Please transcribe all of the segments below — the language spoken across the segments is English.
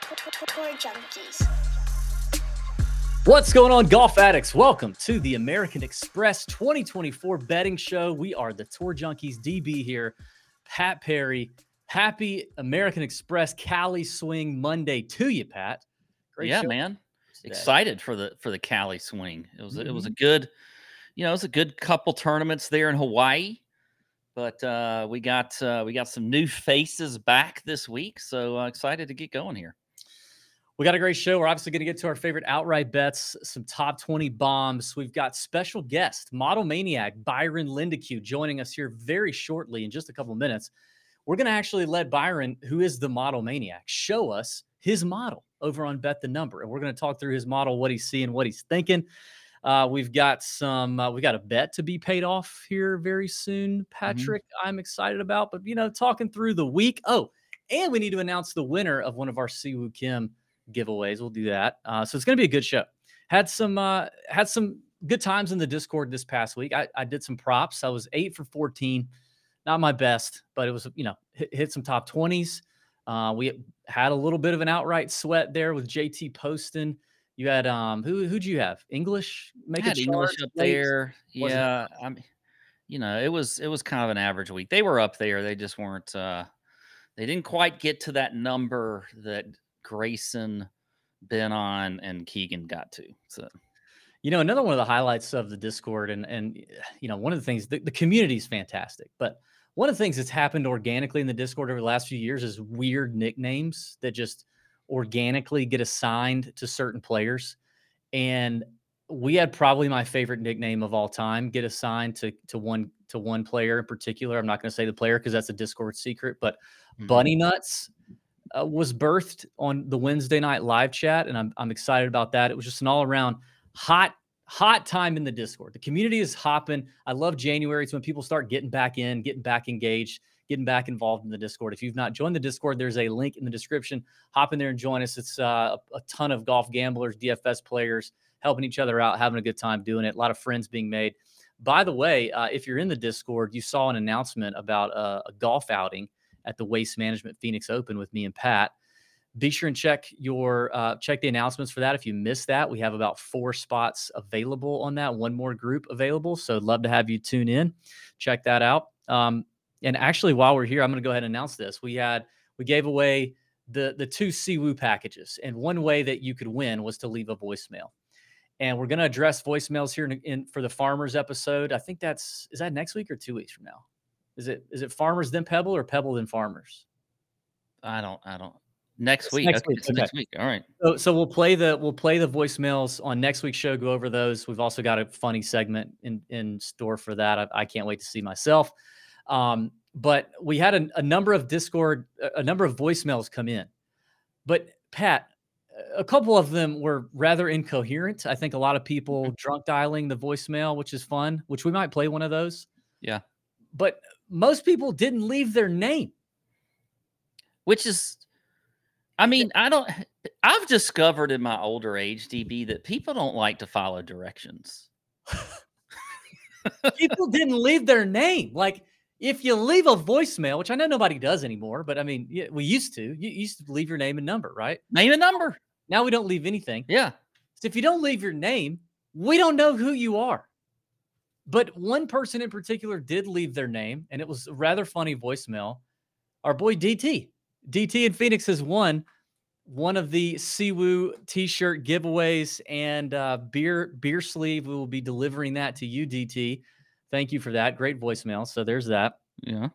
Tour Junkies. What's going on, golf addicts? Welcome to the American Express 2024 betting show. We are the Tour Junkies DB here. Pat Perry. Happy American Express Cali Swing Monday to you, Pat. Great yeah, show. man. Excited for the for the Cali Swing. It was mm-hmm. it was a mm-hmm. good, you know, it was a good couple tournaments there in Hawaii. But uh, we got uh, we got some new faces back this week, so uh, excited to get going here. We got a great show. We're obviously going to get to our favorite outright bets, some top 20 bombs. We've got special guest, model maniac Byron Lindeque, joining us here very shortly in just a couple of minutes. We're going to actually let Byron, who is the model maniac, show us his model over on Bet the Number. And we're going to talk through his model, what he's seeing, what he's thinking. Uh, we've got some, uh, we got a bet to be paid off here very soon, mm-hmm. Patrick. Mm-hmm. I'm excited about, but you know, talking through the week. Oh, and we need to announce the winner of one of our Siwoo Kim giveaways. We'll do that. Uh, so it's going to be a good show. Had some uh, had some good times in the Discord this past week. I, I did some props. I was eight for fourteen, not my best, but it was you know hit, hit some top twenties. Uh, we had a little bit of an outright sweat there with JT Poston. You had um who who'd you have? English make it English up there. Yeah, I mean, you know, it was it was kind of an average week. They were up there. They just weren't. uh They didn't quite get to that number that Grayson, Ben An, and Keegan got to. So, you know, another one of the highlights of the Discord, and and you know, one of the things the, the community is fantastic, but one of the things that's happened organically in the Discord over the last few years is weird nicknames that just organically get assigned to certain players. And we had probably my favorite nickname of all time get assigned to to one to one player in particular. I'm not going to say the player because that's a Discord secret, but mm-hmm. Bunny Nuts uh, was birthed on the Wednesday night live chat, and I'm I'm excited about that. It was just an all around hot hot time in the Discord. The community is hopping. I love January. It's when people start getting back in, getting back engaged, getting back involved in the Discord. If you've not joined the Discord, there's a link in the description. Hop in there and join us. It's uh, a, ton of golf gamblers, DFS players helping each other out, having a good time doing it. A lot of friends being made. By the way, uh, if you're in the Discord, you saw an announcement about a, a golf outing at the Waste Management Phoenix Open with me and Pat. Be sure and check your uh, check the announcements for that. If you missed that, we have about four spots available on that. One more group available, so I'd love to have you tune in. Check that out. Um, and actually, while we're here, I'm going to go ahead and announce this. We had we gave away the the two Siwoo packages, and one way that you could win was to leave a voicemail. And we're going to address voicemails here in, in for the farmers episode. I think that's is that next week or two weeks from now. Is it is it farmers then Pebble or Pebble then farmers? I don't I don't next week. Next, week. Okay. next week. All right. So so we'll play the we'll play the voicemails on next week's show. Go over those. We've also got a funny segment in in store for that. I, I can't wait to see myself. Um, but we had a, a number of Discord, a number of voicemails come in. But Pat, a couple of them were rather incoherent. I think a lot of people drunk dialing the voicemail, which is fun, which we might play one of those. Yeah. But most people didn't leave their name. Which is, I mean, I don't, I've discovered in my older age, DB, that people don't like to follow directions. people didn't leave their name. Like, if you leave a voicemail, which I know nobody does anymore, but I mean, we used to, you used to leave your name and number, right? Name and number. Now we don't leave anything. Yeah. So if you don't leave your name, we don't know who you are. But one person in particular did leave their name, and it was a rather funny voicemail. Our boy DT. DT in Phoenix has won one of the Siwoo t-shirt giveaways and uh, beer beer sleeve. We will be delivering that to you, DT. Thank you for that. Great voicemail. So there's that. Yeah.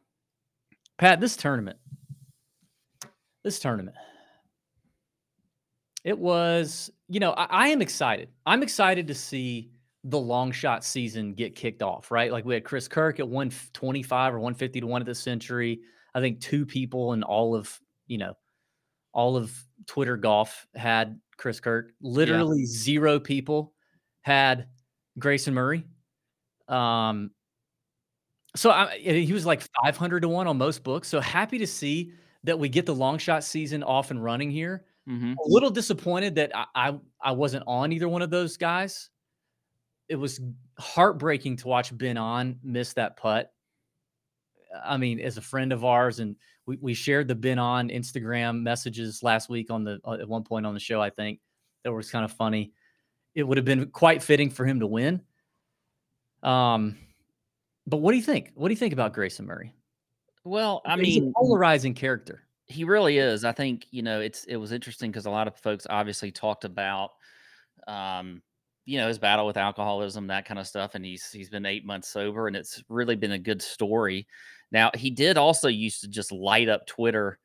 Pat, this tournament. This tournament. It was, you know, I, I am excited. I'm excited to see the long shot season get kicked off, right? Like we had Chris Kirk at 125 or 150 to 1 of the century. I think two people in all of, you know, all of Twitter golf had Chris Kirk. Literally yeah. zero people had Grayson Murray. Um so I, he was like 500 to 1 on most books. So happy to see that we get the long shot season off and running here. Mm-hmm. A little disappointed that I, I I wasn't on either one of those guys it was heartbreaking to watch Ben An miss that putt. I mean, as a friend of ours, and we, we shared the Ben An Instagram messages last week on the uh, at one point on the show. I think that was kind of funny. It would have been quite fitting for him to win. Um, but what do you think? What do you think about Grayson Murray? Well, I He's a mean, polarizing character. he really is. I think you know it's it was interesting because a lot of folks obviously talked about, um, you know, his battle with alcoholism, that kind of stuff, and he's he's been eight months sober, and it's really been a good story. Now he did also used to just light up Twitter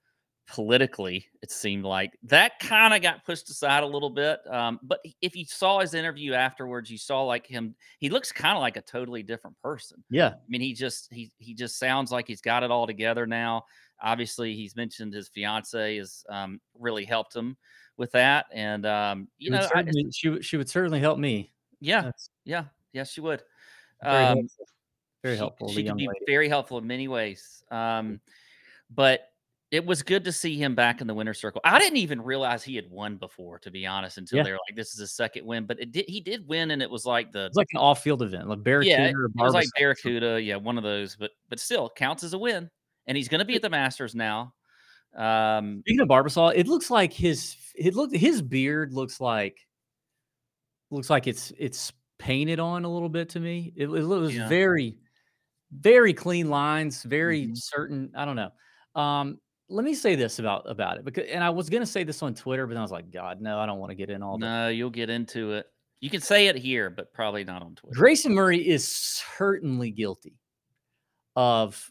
politically. It seemed like that kind of got pushed aside a little bit. Um, but if you saw his interview afterwards, you saw like him. He looks kind of like a totally different person. Yeah, I mean, he just he he just sounds like he's got it all together now. Obviously, he's mentioned his fiance has um, really helped him with that, and um, you she would know, I, certainly, she she would certainly help me. yeah, That's yeah, yes, she would. very Um, helpful. Very she, helpful. She the could be lady. very helpful in many ways. Um, but it was good to see him back in the winner's circle. I didn't even realize he had won before, to be honest, until Yeah. they were like, "This is his second win." But it did, he did win, and it was like the It's like an off-field event, like Barracuda yeah, or it was like Barracuda, yeah, one of those. But but still counts as a win, and he's going to be at the Masters now. Um, Speaking of Barbasol, it looks like his it looked his beard looks like looks like it's it's painted on a little bit to me. It, it was Yeah. very very clean lines, very Mhm. certain. I don't know. Um, let me say this about about it because, and I was gonna say this on Twitter, but then I was like, God, no, I don't want to get in all no, you'll get into it. You can say it here, but probably not on Twitter. Grayson Murray is certainly guilty of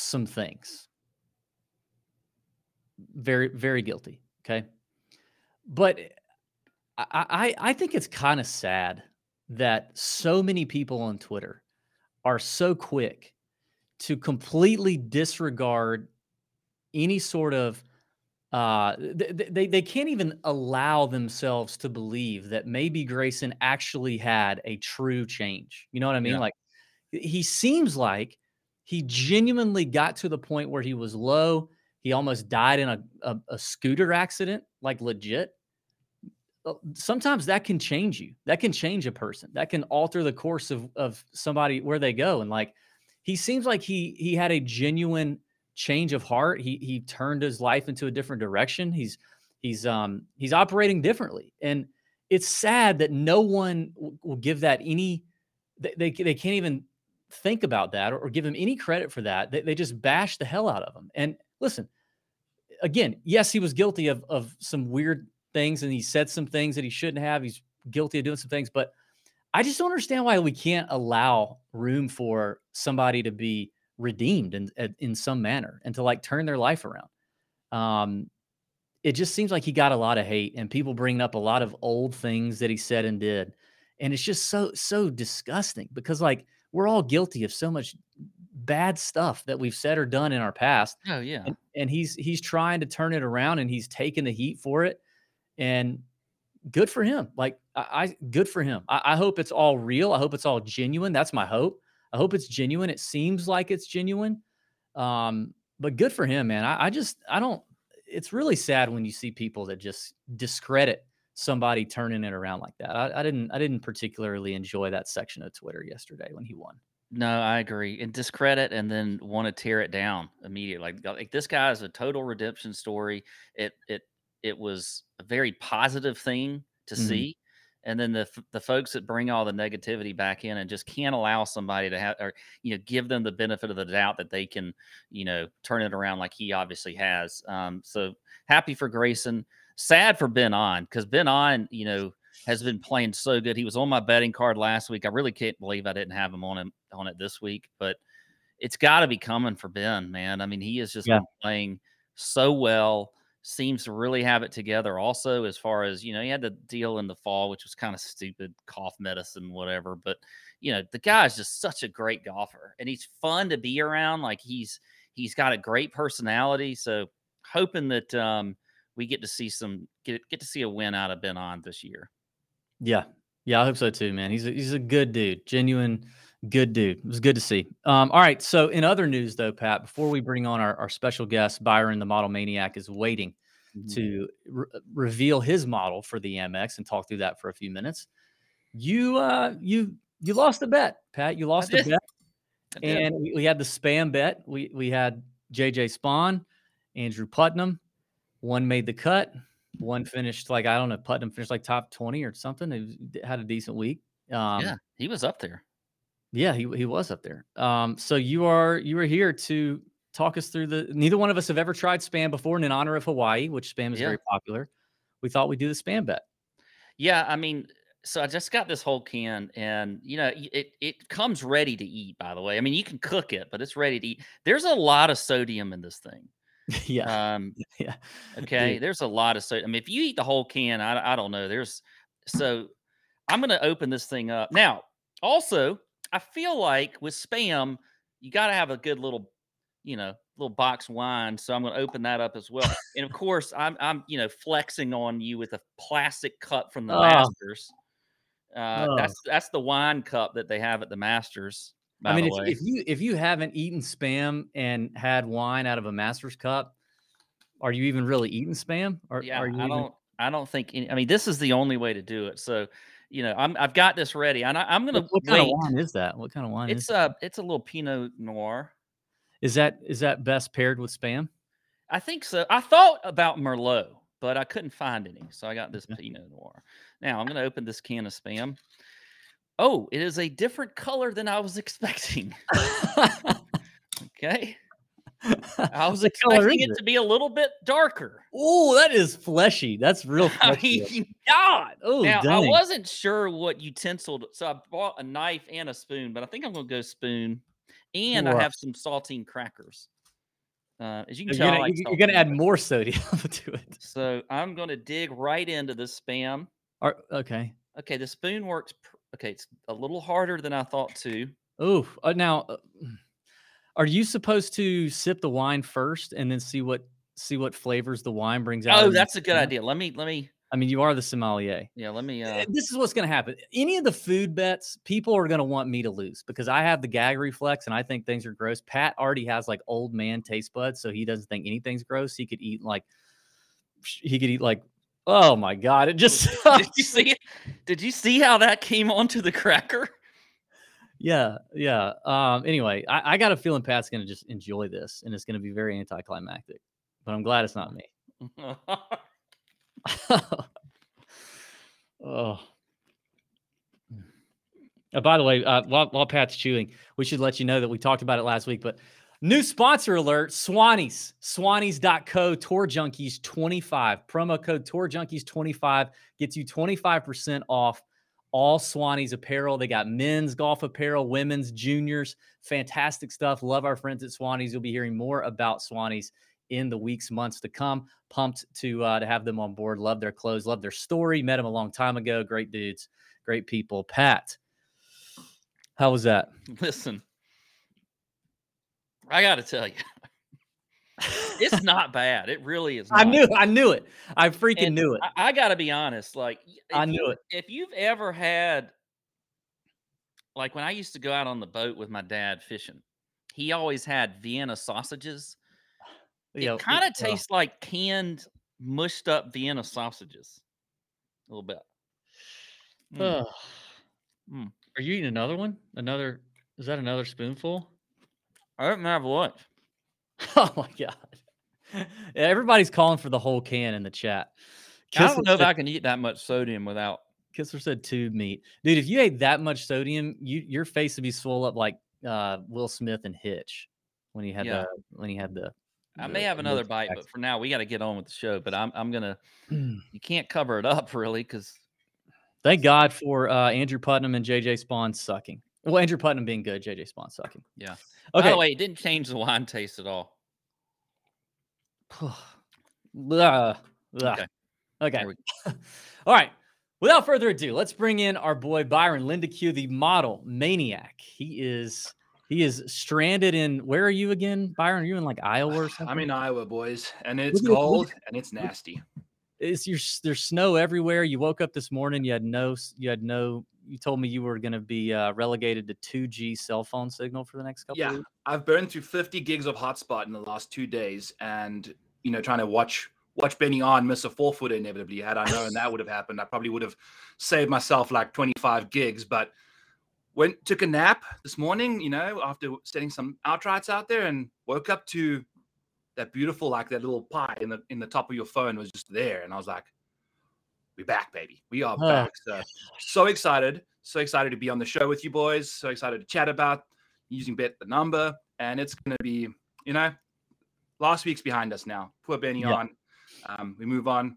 some things. Very, very guilty. Okay. But I, I, I think it's kind of sad that so many people on Twitter are so quick to completely disregard any sort of uh th- th- they they can't even allow themselves to believe that maybe Grayson actually had a true change. You know what I mean? Yeah. Like he seems like he genuinely got to the point where he was low. He almost died in a, a, a scooter accident, like legit. Uh, Sometimes that can change you. That can change a person. That can alter the course of of somebody where they go. And like he seems like he he had a genuine change of heart. He he turned his life into a different direction. He's he's um he's operating differently. And it's sad that no one will give that any they, they, they can't even think about that or, or give him any credit for that. They, they just bash the hell out of him. And listen, again, yes, he was guilty of of some weird things and he said some things that he shouldn't have. He's guilty of doing some things, but I just don't understand why we can't allow room for somebody to be redeemed in in- some manner and to like turn their life around. Um, it just seems like he got a lot of hate and people bringing up a lot of old things that he said and did, and it's just so so disgusting because like we're all guilty of so much bad stuff that we've said or done in our past Oh yeah, and, and he's he's trying to turn it around and he's taking the heat for it and good for him like i, I good for him. I, I hope it's all real i hope it's all genuine that's my hope. I hope it's genuine it seems like it's genuine um but good for him man. I, I just i don't it's really sad when you see people that just discredit somebody turning it around like that I, I didn't i didn't particularly enjoy that section of twitter yesterday when he won no, I agree. And discredit and then want to tear it down immediately. Like, like this guy is a total redemption story. It it it was a very positive thing to Mhm. see. And then the the folks that bring all the negativity back in and just can't allow somebody to have or you know give them the benefit of the doubt that they can you know turn it around like he obviously has. Um, so happy for Grayson. Sad for Ben An because Ben An you know has been playing so good. He was on my betting card last week. I really can't believe I didn't have him on him on it this week, but it's got to be coming for Ben, man. I mean, he has just Yeah. been playing so well. Seems to really have it together. Also, as far as you know, he had the deal in the fall, which was kind of stupid, cough medicine, whatever. But you know, the guy is just such a great golfer, and he's fun to be around. Like he's he's got a great personality. So hoping that um, we get to see some get get to see a win out of Ben An this year. Yeah. Yeah, I hope so too, man. He's a, he's a good dude, genuine good dude. It was good to see. Um, all right. So, in other news, though, Pat, before we bring on our, our special guest, Byron, the model maniac, is waiting Mhm. to re- reveal his model for the Amex and talk through that for a few minutes. You uh, you you lost the bet, Pat. You lost the bet, and we, we, had the spam bet. We we had JJ Spaun, Andrew Putnam. One made the cut. One finished like I don't know. Putnam finished like top twenty or something. He had a decent week. Um, yeah, he was up there. Yeah, he he was up there. Um, so you are you are here to talk us through the. Neither one of us have ever tried spam before, and in honor of Hawaii, which spam is yeah. very popular, we thought we'd do the spam bet. Yeah, I mean, so I just got this whole can, and you know, it it comes ready to eat. By the way, I mean you can cook it, but it's ready to eat. There's a lot of sodium in this thing. yeah. Um, yeah. Okay. There's a lot of sodium. I mean, if you eat the whole can, I I don't know. There's so I'm gonna open this thing up now. Also, I feel like with spam, you got to have a good little, you know, little box wine. So I'm going to open that up as well. and of course, I'm I'm you know flexing on you with a plastic cup from the oh. Masters. Uh, oh. That's that's the wine cup that they have at the Masters. I mean, if, if, you if you haven't eaten spam and had wine out of a Masters cup, are you even really eating spam? Or yeah, I don't. I don't think. Any, I mean, this is the only way to do it. So, you know, I'm I've got this ready, and I, am gonna. What, what kind of wine is that? What kind of wine? It's a it's a little Pinot Noir. Is that is that best paired with spam? I think so. I thought about Merlot, but I couldn't find any, so I got this Pinot Noir. Now I'm gonna open this can of spam. Oh, it is a different color than I was expecting. okay. I was expecting it, it, to be a little bit darker. Oh, that is fleshy. That's real fleshy. I mean, God. Oh, now dang. I wasn't sure what utensil, so I bought a knife and a spoon, but I think I'm gonna go spoon. And I have some saltine crackers. Uh, as you can you're tell, gonna, you're gonna add more sodium to it. So I'm gonna dig right into the spam. Are, okay. Okay, the spoon works pr- Okay, it's a little harder than I thought to. Oh, uh, now, uh, are you supposed to sip the wine first and then see what see what flavors the wine brings out? Oh, that's a good idea. Let me let me. I mean, you are the sommelier. Yeah, let me. Uh... This is what's going to happen. Any of the food bets, people are going to want me to lose because I have the gag reflex and I think things are gross. Pat already has like old man taste buds, so he doesn't think anything's gross. He could eat like he could eat like Oh my god! It just did you see? Did you see how that came onto the cracker? Yeah, yeah. Um. Anyway, I, I got a feeling Pat's gonna just enjoy this, and it's gonna be very anticlimactic. But I'm glad it's not me. oh. Uh, by the way, uh, while, while Pat's chewing, we should let you know that we talked about it last week, but New sponsor alert Swannies, swannies.co tour junkies 25. Promo code tour junkies 25 gets you 25% off all Swannies apparel. They got men's golf apparel, women's, juniors, fantastic stuff. Love our friends at Swannies. You'll be hearing more about Swannies in the weeks, months to come. Pumped to uh, to have them on board. Love their clothes, love their story. Met them a long time ago. Great dudes, great people. Pat, how was that? Listen, I got to tell you, it's not bad. It really is. I knew. I knew it. I freaking and knew it. I, I got to be honest. Like I knew you, it. If you've ever had, like when I used to go out on the boat with my dad fishing, he always had Vienna sausages. It kind of tastes uh, like canned, mushed up Vienna sausages, a little bit. Mm. Mm. Are you eating another one? Another? Is that another spoonful? I didn't have lunch. Oh my god! Everybody's calling for the whole can in the chat. Kissler I don't know said, if I can eat that much sodium without. Kissler said tube meat, dude. If you ate that much sodium, you your face would be swollen up like uh, Will Smith and Hitch when he had yeah. the when he had the. I the, may have another bite, but for now we got to get on with the show. But I'm I'm gonna. you can't cover it up really because. Thank God for uh, Andrew Putnam and JJ Spaun sucking. Well, Andrew Putnam being good, JJ Spaun sucking. Yeah. Okay. By the way, it didn't change the wine taste at all. okay. Okay. all right. Without further ado, let's bring in our boy Byron Lindeque, the model maniac. He is he is stranded in where are you again, Byron? Are you in like Iowa or something? I'm in Iowa, boys, and it's look, cold look, and it's nasty. Is your there's snow everywhere? You woke up this morning, you had no you had no you told me you were going to be uh, relegated to 2G cell phone signal for the next couple. Yeah, I've burned through 50 gigs of hotspot in the last two days, and you know, trying to watch watch Benny An miss a four footer inevitably. Had I known that would have happened, I probably would have saved myself like 25 gigs. But went took a nap this morning, you know, after setting some outrights out there, and woke up to that beautiful, like that little pie in the in the top of your phone was just there, and I was like, "We back, baby. We are Oh, back." So so excited, so excited to be on the show with you boys. So excited to chat about using bet the number, and it's gonna be, you know, last week's behind us now. Poor Benny Yeah. on. Um, we move on,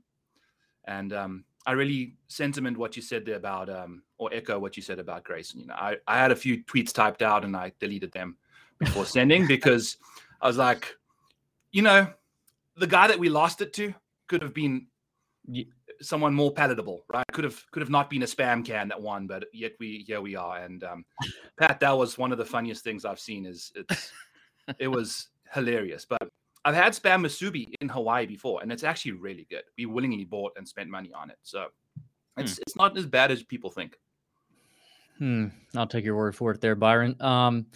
and um, I really sentiment what you said there about, um, or echo what you said about Grayson. You know, I, I had a few tweets typed out and I deleted them before sending because I was like, you know, the guy that we lost it to could have been someone more palatable, right? Could have could have not been a spam can that won, but yet we here we are. And um, Pat, that was one of the funniest things I've seen. Is it's it was hilarious. But I've had spam musubi in Hawaii before, and it's actually really good. We willingly bought and spent money on it, so it's it's not as bad as people think. Hmm. I'll take your word for it there, Byron. Um,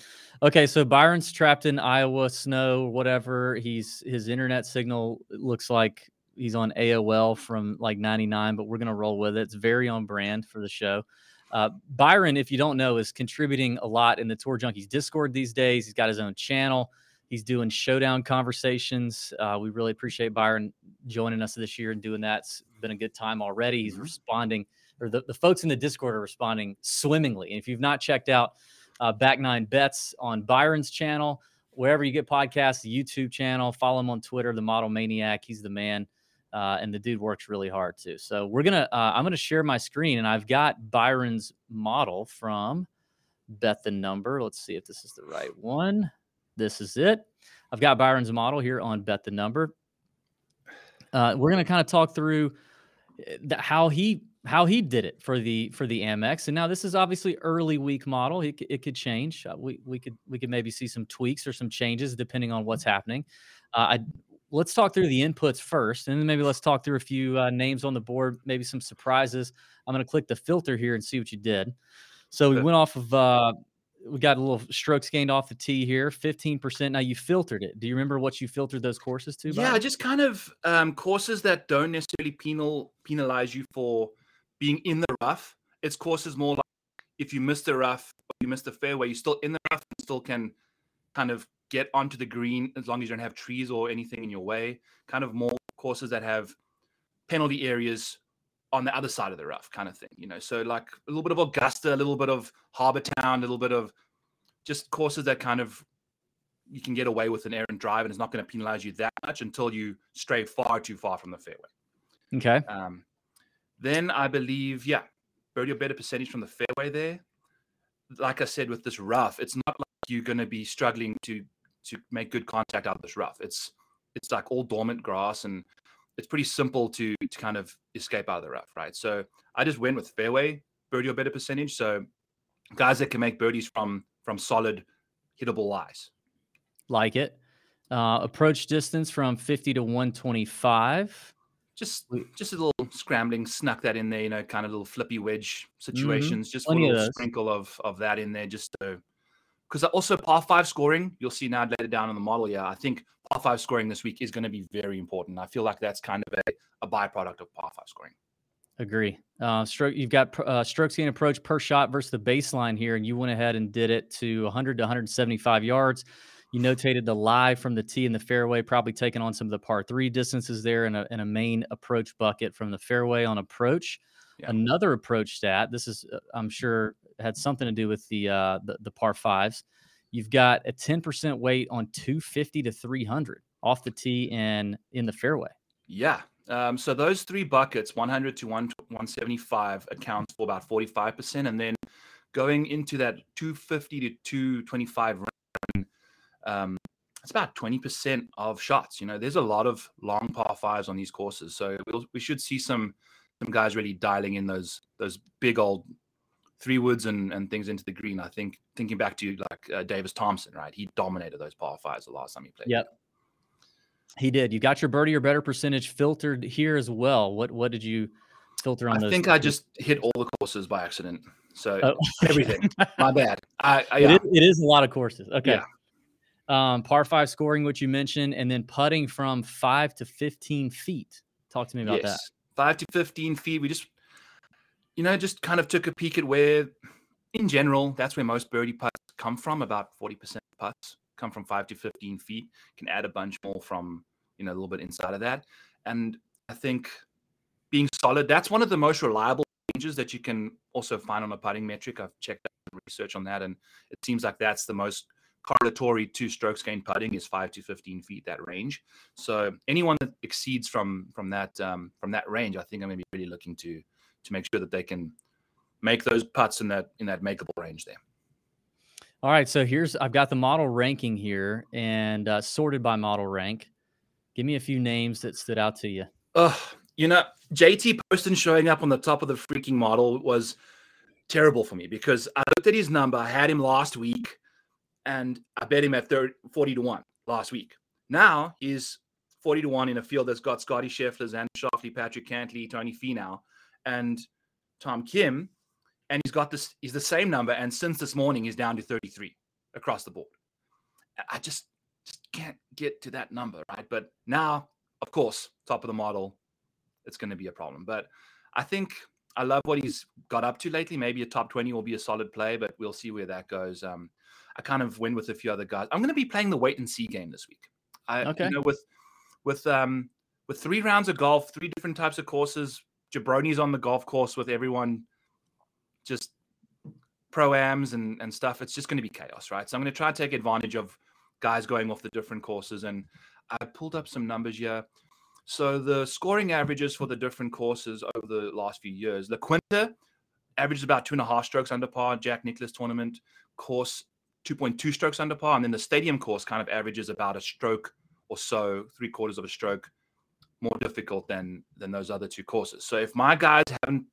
okay, so Byron's trapped in Iowa snow, whatever. He's his internet signal looks like he's on AOL from like 99, but we're gonna roll with it. It's very on brand for the show. Uh, Byron, if you don't know, is contributing a lot in the Tour Junkies Discord these days. He's got his own channel. He's doing showdown conversations. Uh, we really appreciate Byron joining us this year and doing that. It's been a good time already. He's Mhm. responding or the, the folks in the Discord are responding swimmingly. And if you've not checked out uh, Back Nine Bets on Byron's channel, wherever you get podcasts, the YouTube channel, follow him on Twitter, the Model Maniac. He's the man, uh, and the dude works really hard too. So we're gonna, uh, I'm gonna share my screen, and I've got Byron's model from Bet the Number. Let's see if this is the right one. This is it. I've got Byron's model here on Bet the Number. Uh, we're gonna kind of talk through uh, the, how he how he did it for the for the Amex. And now this is obviously early week model. It, it could change. Uh, we we could we could maybe see some tweaks or some changes depending on what's happening. Uh, I let's talk through the inputs first, and then maybe let's talk through a few uh, names on the board, maybe some surprises. I'm going to click the filter here and see what you did. So we went off of. Uh, we got a little strokes gained off the tee here, 15%. Now you filtered it. Do you remember what you filtered those courses to? Yeah, Byron? just kind of um, courses that don't necessarily penal penalize you for being in the rough. It's courses more like if you miss the rough, or you miss the fairway, you're still in the rough and still can kind of get onto the green as long as you don't have trees or anything in your way. Kind of more courses that have penalty areas on the other side of the rough, kind of thing. You know, so like a little bit of Augusta, a little bit of Harbour Town, a little bit of just courses that kind of you can get away with an errant drive and it's not going to penalize you that much until you stray far too far from the fairway. Okay. Um, then I believe, yeah, birdie or better percentage from the fairway there. Like I said, with this rough, it's not like you're going to be struggling to to make good contact out of this rough. It's it's like all dormant grass and it's pretty simple to to kind of escape out of the rough, right? So I just went with fairway birdie or better percentage. So guys that can make birdies from from solid hittable lies. Like it. Uh, approach distance from 50 to 125. just just a little scrambling snuck that in there you know kind of little flippy wedge situations just a Mm-hmm. Plenty of little those. sprinkle of of that in there just to because also par five scoring you'll see now later down on the model yeah i think par five scoring this week is going to be very important i feel like that's kind of a, a byproduct of par five scoring Agree. Uh, stroke. You've got uh, strokes gain approach per shot versus the baseline here, and you went ahead and did it to 100 to 175 yards. You notated the lie from the tee in the fairway, probably taking on some of the par three distances there, and a, and a main approach bucket from the fairway on approach. Yeah. Another approach stat. This is, uh, I'm sure, had something to do with the uh, the, the par fives. You've got a 10% weight on 250 to 300 off the tee and in the fairway. yeah um, so those three buckets 100 to 1 175 accounts for about 45% and then going into that 250 to 225 run um, it's about 20% of shots. You know, there's a lot of long par fives on these courses. So we'll, we should see some some guys really dialing in those those big old three woods and, and things into the green. I think thinking back to like uh, Davis Thompson, right? He dominated those par fives the last time he played. Yep. He did. You got your birdie or better percentage filtered here as well. What what did you filter on those? I think I just hit all the courses by accident. So Oh, everything. My bad. I, I yeah. is- it is a lot of courses. Okay. Yeah. Um, par five scoring, which you mentioned, and then putting from five to fifteen feet. Talk to me about that. Five to 15 feet. We just, you know, just kind of took a peek at where in general, that's where most birdie putts come from. About 40% putts come from five to 15 feet. Can add a bunch more from, you know, a little bit inside of that. And I think being solid, that's one of the most reliable ranges that you can also find on a putting metric. I've checked research on that, and it seems like that's the most correlatory to strokes gained putting is five to 15 feet that range. So anyone that exceeds from from that um, from that range, I think I'm going to be really looking to to make sure that they can make those putts in that in that makeable range there. All right, so here's I've got the model ranking here and uh, sorted by model rank. Give me a few names that stood out to you. Oh, you know, JT Poston showing up on the top of the freaking model was terrible for me because I looked at his number. I had him last week and I bet him at 30, 40 to 1 last week. Now he's 40 to 1 in a field that's got Scotty Scheffler, Xander Schauffele, Patrick Cantlay, Tony Finau, and Tom Kim. And he's got this, he's the same number. And since this morning, he's down to 33 across the board. I just, just can't get to that number, right? But now, of course, top of the model, it's going to be a problem. But I think I love what he's got up to lately. Maybe a top 20 will be a solid play, but we'll see where that goes. Um, I kind of win with a few other guys. I'm going to be playing the wait and see game this week. I, Okay. you know, with with um with three rounds of golf, three different types of courses. Jabroni's on the golf course with everyone, just pro ams and and stuff. It's just going to be chaos, right? So I'm going to try and take advantage of guys going off the different courses. And I pulled up some numbers here. So the scoring averages for the different courses over the last few years, La Quinta averages about two and a half strokes under par. Jack Nicklaus tournament course 2.2 strokes under par, and then the stadium course kind of averages about a stroke or so, three quarters of a stroke more difficult than than those other two courses. So if my guys haven't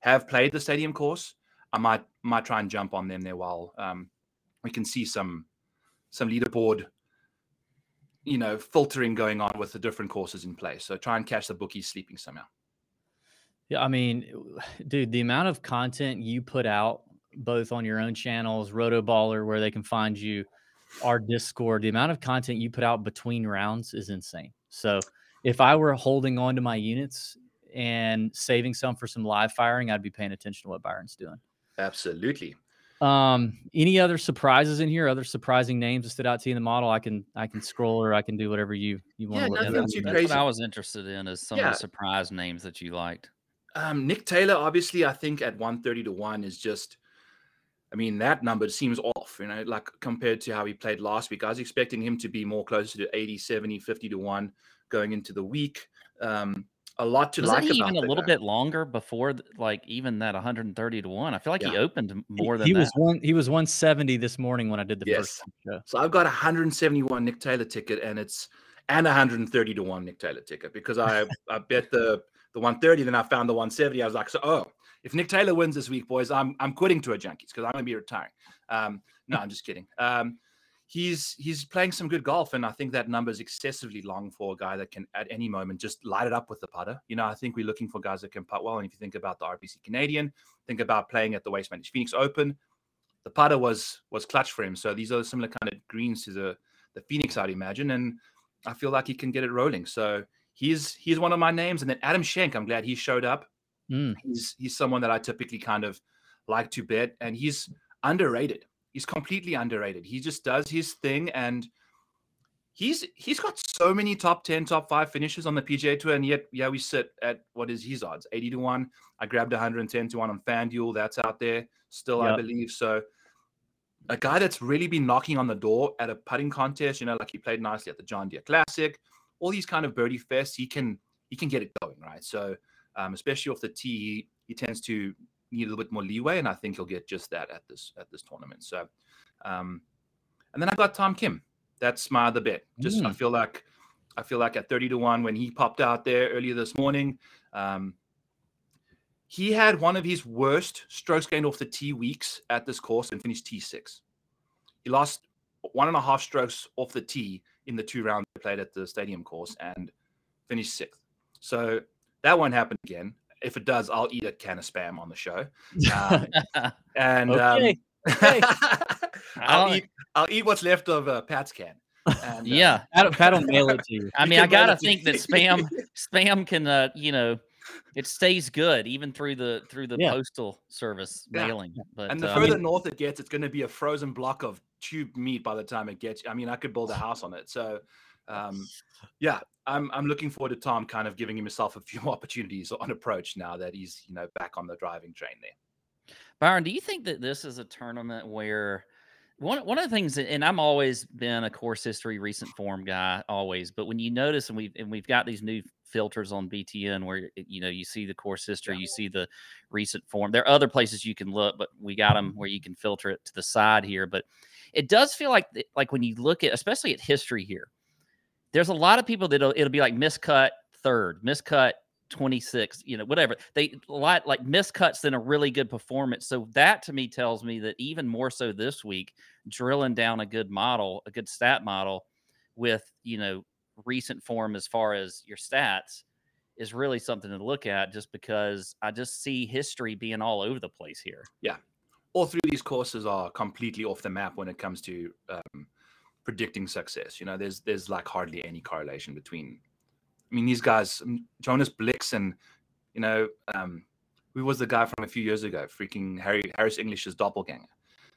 have played the stadium course, I might might try and jump on them there while um, we can see some some leaderboard, you know, filtering going on with the different courses in place. So try and catch the bookies sleeping somehow. Yeah, I mean, dude, the amount of content you put out, both on your own channels, Rotoballer, where they can find you, our Discord, the amount of content you put out between rounds is insane. So if I were holding on to my units and saving some for some live firing, I'd be paying attention to what Byron's doing. Absolutely. Um, any other surprises in here? Other surprising names that stood out to you in the model? I can I can scroll or I can do whatever you you want Yeah, to look nothing that's, too that's crazy. what I was interested in is some of the surprise names that you liked. Um, Nick Taylor, obviously, I think at 130 to 1 is just, I mean, that number seems off, you know, like compared to how he played last week. I was expecting him to be more closer to 80, 70, 50 to 1 going into the week. Um, a lot to Wasn't like he about even a little guy. bit longer before, like even that 130 to one? I feel like he Yeah. opened He- more than he that. was one he was 170 this morning when I did the Yes. first show. So I've got a 171 Nick Taylor ticket, and it's and 130 to one Nick Taylor ticket because I I bet the the 130, then I found the 170. I was like, so oh, if Nick Taylor wins this week, boys, I'm I'm quitting to a junkies because I'm gonna be retiring. Um, no, I'm just kidding. Um, he's he's playing some good golf, and I think that number is excessively long for a guy that can at any moment just light it up with the putter. You know, I think we're looking for guys that can putt well. And if you think about the RBC Canadian, think about playing at the Waste Managed Phoenix Open the putter was was clutch for him. So these are similar kind of greens to the the Phoenix, I'd imagine, and I feel like he can get it rolling. So he's he's one of my names, and then Adam Schenk. I'm glad he showed up. Mm. He's he's someone that I typically kind of like to bet, and he's underrated. He's completely underrated. He just does his thing, and he's he's got so many top 10 top 5 finishes on the PGA tour and yet yeah we sit at what is his odds 80 to 1 I grabbed 110 to 1 on FanDuel. That's out there still I believe. So a guy that's really been knocking on the door at a putting contest you know like he played nicely at the John Deere Classic all these kind of birdie fests he can he can get it going right? So um, especially off the tee he, he tends to need a little bit more leeway and I think he'll get just that at this at this tournament so um, and then I got Tom Kim that's my other bet. Just I Mm. feel like I feel like at 30 to 1 when he popped out there earlier this morning, um, he had one of his worst strokes gained off the tee weeks at this course and finished T6. He lost one and a half strokes off the tee in the two rounds they played at the stadium course and finished sixth. So that won't happen again. If it does, I'll eat a can of spam on the show. Um, and Okay, um, okay. I'll I- eat I'll eat what's left of uh, Pat's can. And, uh, yeah. Pat, Pat will mail it to you. I mean, I gotta think that spam spam can uh, you know it stays good even through the through the Yeah. postal service Yeah. mailing. But and the uh, further north it gets, it's going to be a frozen block of tube meat by the time it gets. I mean, I could build a house on it. So, um, yeah, I'm I'm looking forward to Tom kind of giving himself a few more opportunities on approach now that he's you know back on the driving train there. Byron, do you think that this is a tournament where one one of the things, and I'm always been a course history, recent form guy, always. But when you notice, and we've and we've got these new filters on BTN where you know you see the course history, you see the recent form. There are other places you can look, but we got them where you can filter it to the side here. But it does feel like like when you look at, especially at history here, there's a lot of people that it'll, it'll be like miscut third, miscut 26, you know, whatever. They a lot like miscuts than a really good performance. So that to me tells me that even more so this week, drilling down a good model, a good stat model with, you know, recent form as far as your stats is really something to look at just because I just see history being all over the place here. Yeah. All three of these courses are completely off the map when it comes to um, predicting success. You know, there's there's like hardly any correlation between. I mean, these guys, um, Jonas Blixt and you know, um, who was the guy from a few years ago? Freaking Harry Harris English's doppelganger.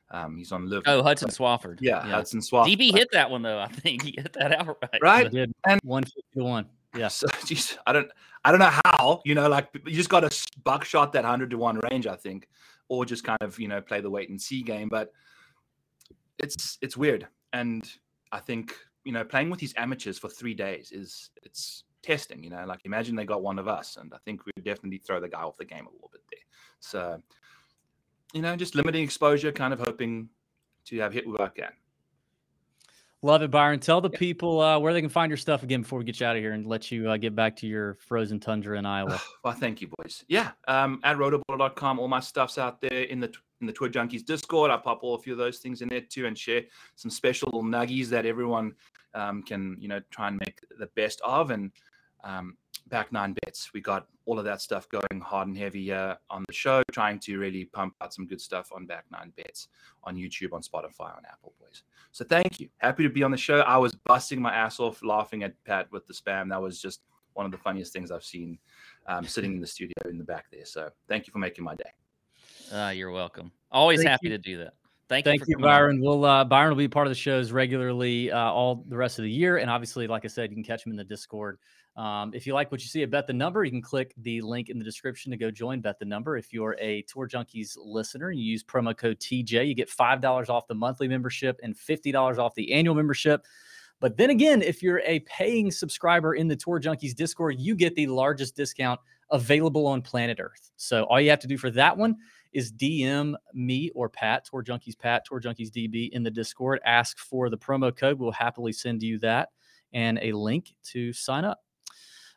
Um, he's on live. Oh, Hudson Swafford. yeah, Hudson Swafford. DB hit that one though. I think he hit that outright. I right. did And- one fifty to one. Yeah. So, geez, I don't, I don't know how. You know, like you just got to buckshot that hundred to one range, I think, or just kind of you know play the wait and see game. But it's it's weird, and I think you know playing with these amateurs for three days is it's testing. You know, like imagine they got one of us, and I think we would definitely throw the guy off the game a little bit there. So, you know, just limiting exposure, kind of hoping to have hit work at. Love it, Byron. Tell the people uh, where they can find your stuff again before we get you out of here and let you uh, get back to your frozen tundra in Iowa. Well, thank you, boys. Yeah, um, at rotoballer.com, all my stuff's out there in the in the Tour Junkies Discord. I pop all a few of those things in there too, and share some special little nuggies that everyone um, can you know try and make the best of. And um, back nine bets, we got all of that stuff going hard and heavy uh, on the show, trying to really pump out some good stuff on back nine bets on YouTube, on Spotify, on Apple, boys. So thank you. Happy to be on the show. I was busting my ass off laughing at Pat with the spam. That was just one of the funniest things I've seen um, sitting in the studio in the back there. So thank you for making my day. Uh, you're welcome. Always Thank happy you. to do that. Thank, Thank you, you, for coming on. Byron. We'll uh, Byron will be part of the shows regularly uh, all the rest of the year, and obviously, like I said, you can catch him in the Discord. Um, if you like what you see at Bet the Number, you can click the link in the description to go join Bet the Number. If you're a Tour Junkies listener and you use promo code TJ, you get five dollars off the monthly membership and fifty dollars off the annual membership. But then again, if you're a paying subscriber in the Tour Junkies Discord, you get the largest discount available on planet Earth. So all you have to do for that one is DM me or Pat, Tour Junkies Pat, Tour Junkies DB in the Discord. Ask for the promo code. We'll happily send you that and a link to sign up.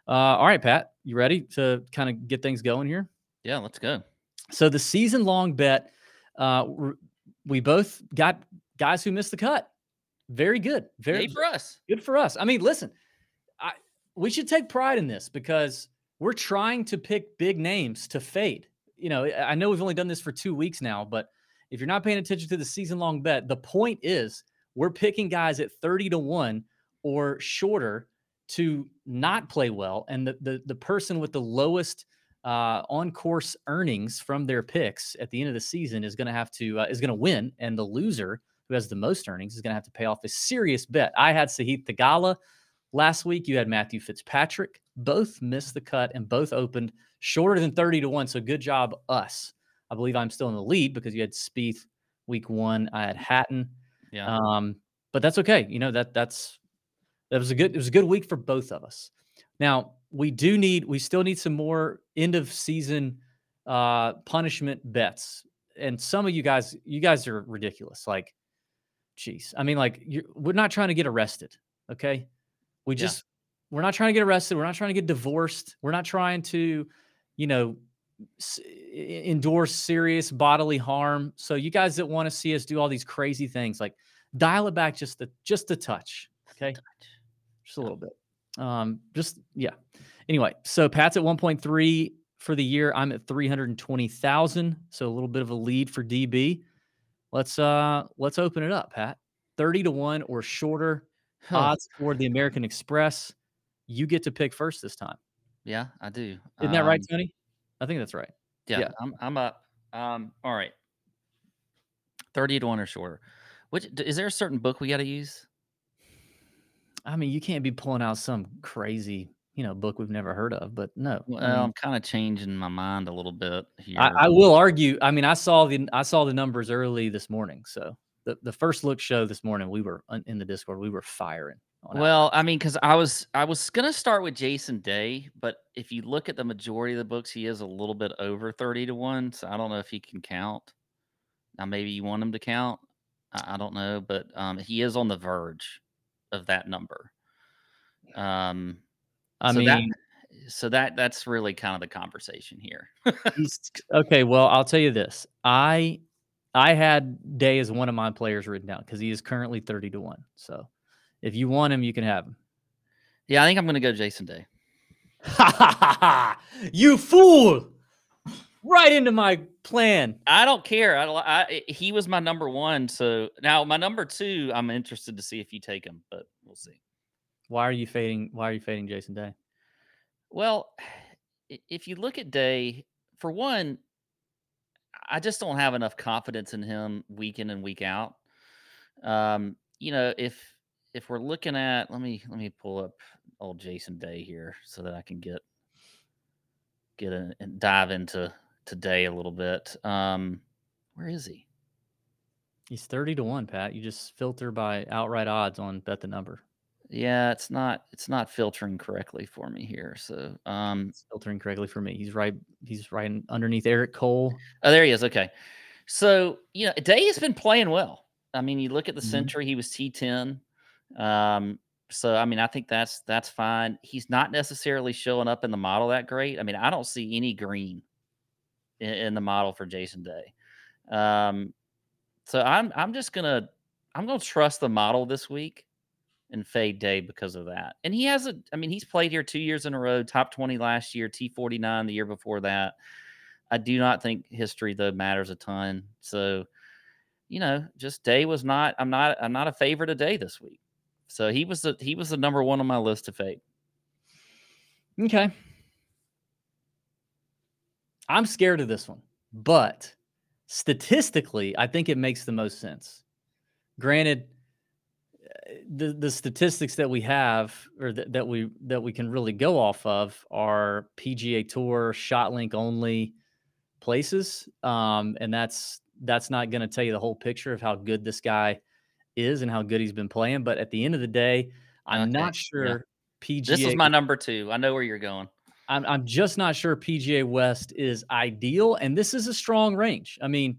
Uh, all right, Pat, you ready to kind of get things going here? Yeah, let's go. So the season long bet, uh, we both got guys who missed the cut. Very good. Very Yay for us. good for us. I mean, listen, I we should take pride in this because we're trying to pick big names to fade. You know, I know we've only done this for two weeks now, but if you're not paying attention to the season long bet, the point is we're picking guys at 30 to 1 or shorter to not play well. And the the, the person with the lowest uh, on course earnings from their picks at the end of the season is going to have to uh, is going to win, and the loser who has the most earnings is going to have to pay off a serious bet. I had Sahith Theegala last week. You had Matthew Fitzpatrick. Both missed the cut and both opened shorter than 30 to 1. So good job, us. I believe I'm still in the lead because you had Spieth week one. I had Hatton. Yeah. Um, but that's okay. You know, that that's that was a good it was a good week for both of us. Now we do need we still need some more end of season uh punishment bets. And some of you guys, you guys are ridiculous. Like, geez. I mean, like you we're not trying to get arrested. Okay. We Yeah. just we're not trying to get arrested. We're not trying to get divorced. We're not trying to, you know, s- endure serious bodily harm. So you guys that want to see us do all these crazy things, like dial it back just a just a touch. Okay. Just a little bit. Um, just yeah. Anyway, so Pat's at 1.3 for the year. I'm at 320,000. So a little bit of a lead for DB. Let's uh let's open it up, Pat. 30 to 1 or shorter Huh. odds for the American Express. You get to pick first this time. Yeah, I do. Isn't that right, Um, Tony? I think that's right. Yeah, Yeah. I'm I'm up. Um, all right. 30 to 1 or shorter. Which is there a certain book we got to use? I mean, you can't be pulling out some crazy, you know, book we've never heard of, but no. I Well, mean, I'm kind of changing my mind a little bit here. I, I will argue. I mean, I saw the I saw the numbers early this morning. So the, the first look show this morning, we were in the Discord. We were firing. on Al- Well, I mean, because I was I was gonna start with Jason Day, but if you look at the majority of the books, he is a little bit over 30 to 1. So I don't know if he can count. Now maybe you want him to count. I, I don't know, but um he is on the verge of that number. Um I so mean, that so that that's really kind of the conversation here. okay. Well, I'll tell you this. I I had Day as one of my players written down because he is currently thirty to one. So if you want him, you can have him. yeah, I think I'm gonna go Jason Day. Ha ha ha! you fool! Right into my plan. I don't care. I, I eh, he was my number one. So now my number two, I'm interested to see if you take him, but we'll see. Why are you fading? Why are you fading Jason Day? Well, if you look at Day, for one, I just don't have enough confidence in him week in and week out. Um, you know, if if we're looking at let me let me pull up old Jason Day here so that I can get get a, and dive into today a little bit. Um, where is he? He's thirty to one. Pat, you just filter by outright odds on bet the number. Yeah, it's not it's not filtering correctly for me here. So, um, It's filtering correctly for me. He's right. He's right underneath Eric Cole. Oh, there he is. Okay. So, you know, Day has been playing well. I mean, you look at the Mhm. Sentry, he was T10. Um, so I mean, I think that's that's fine. He's not necessarily showing up in the model that great. I mean, I don't see any green in, in the model for Jason Day. Um, so I'm I'm just gonna I'm gonna trust the model this week and fade Day because of that. And he has a I mean, he's played here two years in a row, top 20 last year, T49 the year before that. I do not think history though matters a ton. So, you know, just Day was not. I'm not. I'm not a favorite of Day this week. So he was the he was the number one on my list to fade. Okay. I'm scared of this one, but statistically, I think it makes the most sense. Granted, the the statistics that we have or that, that we that we can really go off of are PGA Tour shot link only places, um, and that's that's not going to tell you the whole picture of how good this guy is and how good he's been playing. But at the end of the day, I'm Okay, not yeah. sure PGA. This is my number two. I know where you're going. I'm, I'm just not sure PGA West is ideal, and this is a strong range. I mean,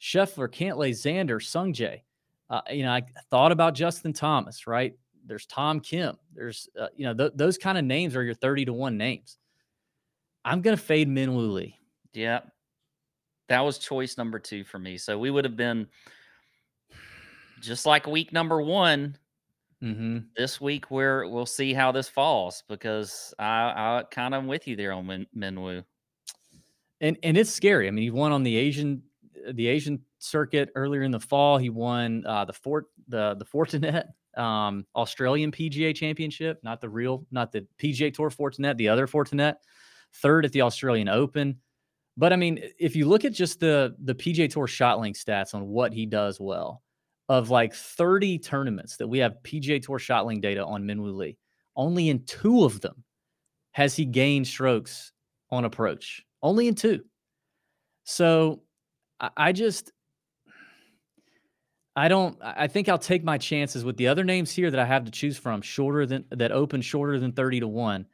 Scheffler, Cantlay, Xander, Sungjae. Uh, you know, I thought about Justin Thomas, right? There's Tom Kim. There's, uh, you know, th- those kind of names are your 30 to 1 names. I'm going to fade Minwoo Lee. Yeah, that was choice number two for me. So we would have been just like week number one. Mm-hmm. This week, where we'll see how this falls because I, I kind of am with you there on Min, Minwoo. and and it's scary. I mean, he won on the Asian the Asian circuit earlier in the fall. He won uh, the Fort the the Fortinet um, Australian PGA Championship, not the real, not the PGA Tour Fortinet, the other Fortinet. Third at the Australian Open. But I mean, if you look at just the the PGA Tour shot link stats on what he does well, of like 30 tournaments that we have PGA Tour shot link data on Minwoo Lee, only in two of them has he gained strokes on approach. Only in two. So I just I don't I think I'll take my chances with the other names here that I have to choose from shorter than that open shorter than 30 to 1.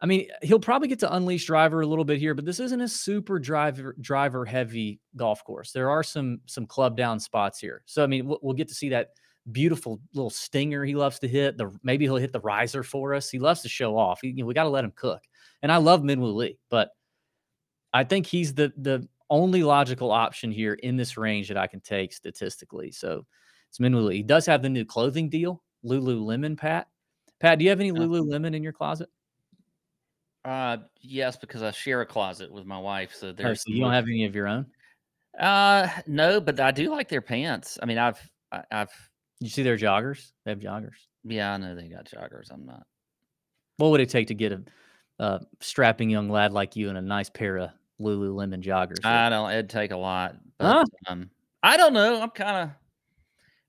I mean, he'll probably get to unleash driver a little bit here, but this isn't a super driver driver heavy golf course. There are some some club down spots here. So I mean, we'll, we'll get to see that beautiful little stinger he loves to hit. The maybe he'll hit the riser for us. He loves to show off. He- you know, we got to let him cook. And I love Minwoo Lee, but I think he's the the only logical option here in this range that I can take statistically. So it's Minwoo. He does have the new clothing deal, Lululemon. Pat, Pat, do you have any Lululemon in your closet? Uh, yes, because I share a closet with my wife, so Oh, there's so you don't have any of your own? Uh, no, but I do like their pants. I mean, I've, I, I've, You see their joggers? They have joggers. yeah, I know they got joggers. I'm not. What would it take to get a a strapping young lad like you in a nice pair of Lululemon joggers. I don't. It'd take a lot. But, Huh? um, I don't know. I'm kind of,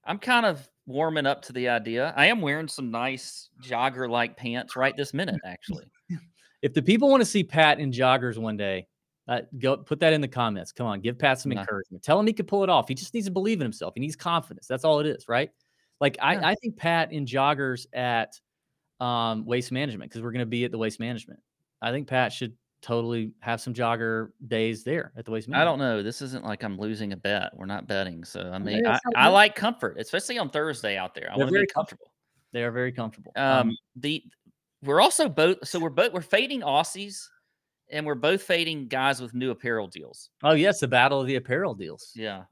I'm kind of warming up to the idea. I am wearing some nice jogger-like pants right this minute, actually. if the people want to see Pat in joggers one day, uh, go put that in the comments. Come on, give Pat some encouragement. Tell him he can pull it off. He just needs to believe in himself. He needs confidence. That's all it is, right? Like Yeah. I, I think Pat in joggers at um, waste management because we're going to be at the waste management. I think Pat should totally have some jogger days there at the waste I don't know. This isn't like I'm losing a bet. We're not betting, so I mean, I, I like comfort, especially on Thursday out there. I They're want to very be comfortable. They are very comfortable. Um, the we're also both so we're both we're fading Aussies, and we're both fading guys with new apparel deals. oh yes, the battle of the apparel deals. Yeah,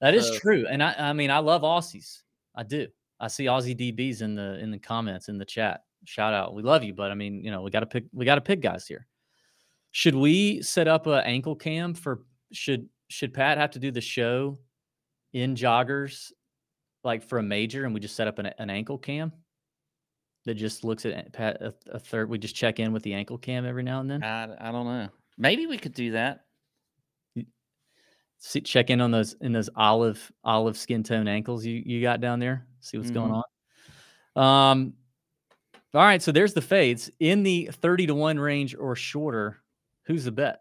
That is So- true, and I, I mean, I love Aussies. I do. I see Aussie DBs in the in the comments in the chat. Shout out, we love you, but I mean, you know, we got to pick. We got to pick guys here. Should we set up an ankle cam for? Should should Pat have to do the show in joggers, like for a major, and we just set up an, an ankle cam that just looks at Pat a, a third. We just check in with the ankle cam every now and then. I, I don't know. Maybe we could do that. see, check in on those in those olive olive skin tone ankles you you got down there. See what's going on. Um, all right, so there's the fades in the thirty to one range or shorter. Who's the bet?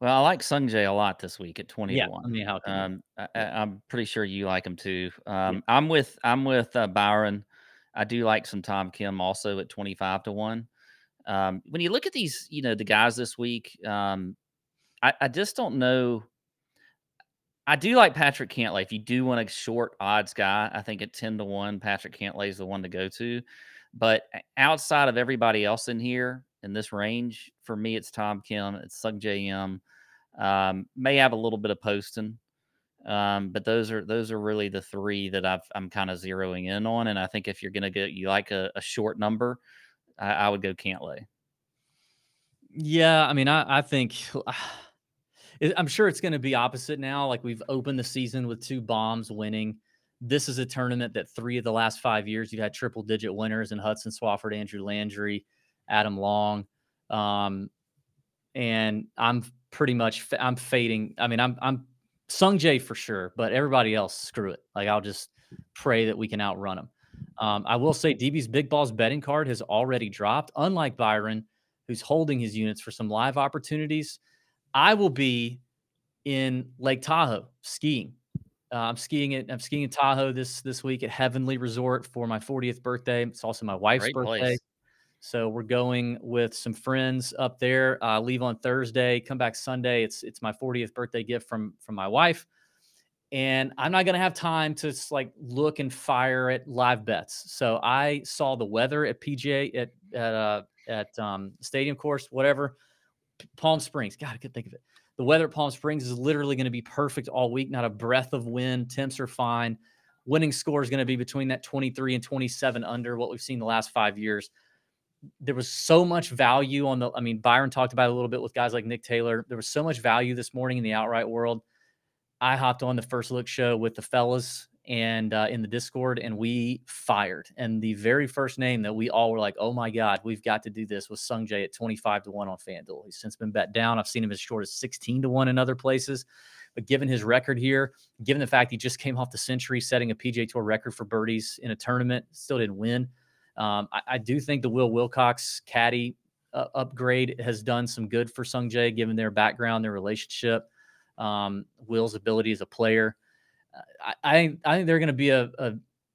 Well, I like Sung Jae a lot this week at twenty yeah, to one. I mean, how can you? Um, I, I'm pretty sure you like him too. Um, I'm with I'm with uh, Byron. I do like some Tom Kim also at 25 to one. Um, when you look at these, you know, the guys this week, um, I, I just don't know. I do like Patrick Cantlay. If you do want a short odds guy, I think at 10 to 1, Patrick Cantlay is the one to go to. But outside of everybody else in here in this range, for me, it's Tom Kim, it's Sung Jae. Um, may have a little bit of Poston. Um, but those are those are really the three that I've I'm kind of zeroing in on. And I think if you're gonna get you like a, a short number, I, I would go Cantlay. Yeah, I mean, I I think I'm sure it's going to be opposite now. Like we've opened the season with two bombs winning. This is a tournament that three of the last five years you've had triple digit winners in Hudson Swafford, Andrew Landry, Adam Long, um, and I'm pretty much I'm fading. I mean, I'm I'm Sung Jae for sure, but everybody else, screw it. Like I'll just pray that we can outrun them. Um, I will say DB's big balls betting card has already dropped. Unlike Byron, who's holding his units for some live opportunities. I will be in Lake Tahoe skiing. Uh, I'm skiing it. I'm skiing in Tahoe this this week at Heavenly Resort for my 40th birthday. It's also my wife's Great birthday. place. So we're going with some friends up there. Uh, leave on Thursday, come back Sunday. It's it's my 40th birthday gift from from my wife, and I'm not gonna have time to s- like look and fire at live bets. So I saw the weather at PGA at at uh, at um, stadium course, whatever. Palm Springs. God, I could think of it. The weather at Palm Springs is literally going to be perfect all week. Not a breath of wind. Temps are fine. Winning score is going to be between that 23 and 27 under what we've seen the last five years there was so much value on the. I mean, Byron talked about it a little bit with guys like Nick Taylor. There was so much value this morning in the outright world. I hopped on the first look show with the fellas and uh, in the Discord, and we fired. And the very first name that we all were like, "Oh my God, we've got to do this," was Sung Jae at twenty five to one on FanDuel. He's since been bet down. I've seen him as short as sixteen to one in other places. But given his record here, given the fact he just came off the Sentry, setting a PGA Tour record for birdies in a tournament, still didn't win. Um, I, I do think the Will Wilcox caddy uh, upgrade has done some good for Sung Jae, given their background, their relationship, um, Will's ability as a player. I, I think I think they're going to be a, a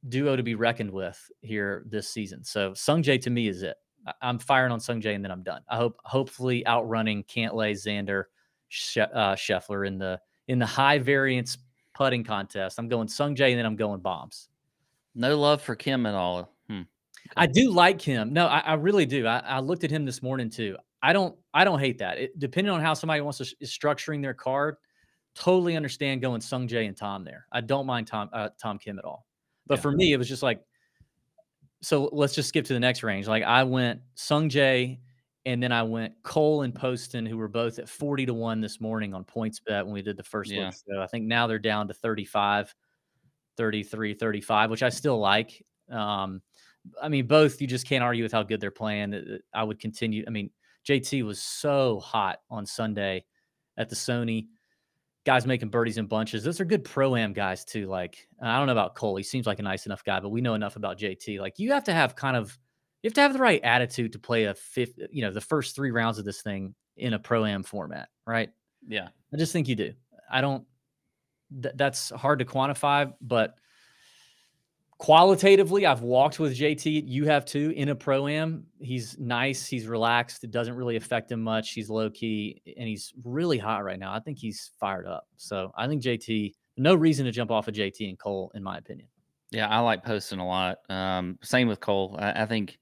duo to be reckoned with here this season. So Sung Jae to me is it. I, I'm firing on Sung Jae and then I'm done. I hope hopefully outrunning Cantlay, Xander, she, uh, Scheffler in the in the high variance putting contest. I'm going Sung Jae and then I'm going bombs. No love for Kim at all. Hmm. I do like him. No, I, I really do. I, I looked at him this morning too. I don't. I don't hate that. It, depending on how somebody wants to is structuring their card, totally understand going Sung Jae and Tom there. I don't mind Tom uh, Tom Kim at all. But Yeah. for me, it was just like. So let's just skip to the next range. Like I went Sung Jae, and then I went Cole and Poston, who were both at forty to one this morning on PointsBet when we did the first Yeah. look. So I think now they're down to 35, 33, 35, which I still like. Um, I mean, both you just can't argue with how good they're playing. I would continue. I mean, JT was so hot on Sunday at the Sony. Guys making birdies in bunches. Those are good pro am guys too. Like I don't know about Cole. He seems like a nice enough guy, but we know enough about JT. Like you have to have kind of you have to have the right attitude to play a fifth, you know, the first three rounds of this thing in a pro am format, right? Yeah. I just think you do. I don't th- that's hard to quantify, but qualitatively, I've walked with JT. You have too in a pro am. He's nice. He's relaxed. It doesn't really affect him much. He's low key and he's really hot right now. I think he's fired up. So I think JT, no reason to jump off of JT and Cole, in my opinion. Yeah, I like Poston a lot. Um, same with Cole. I, I think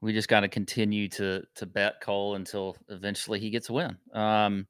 we just got to continue to to bet Cole until eventually he gets a win. Um,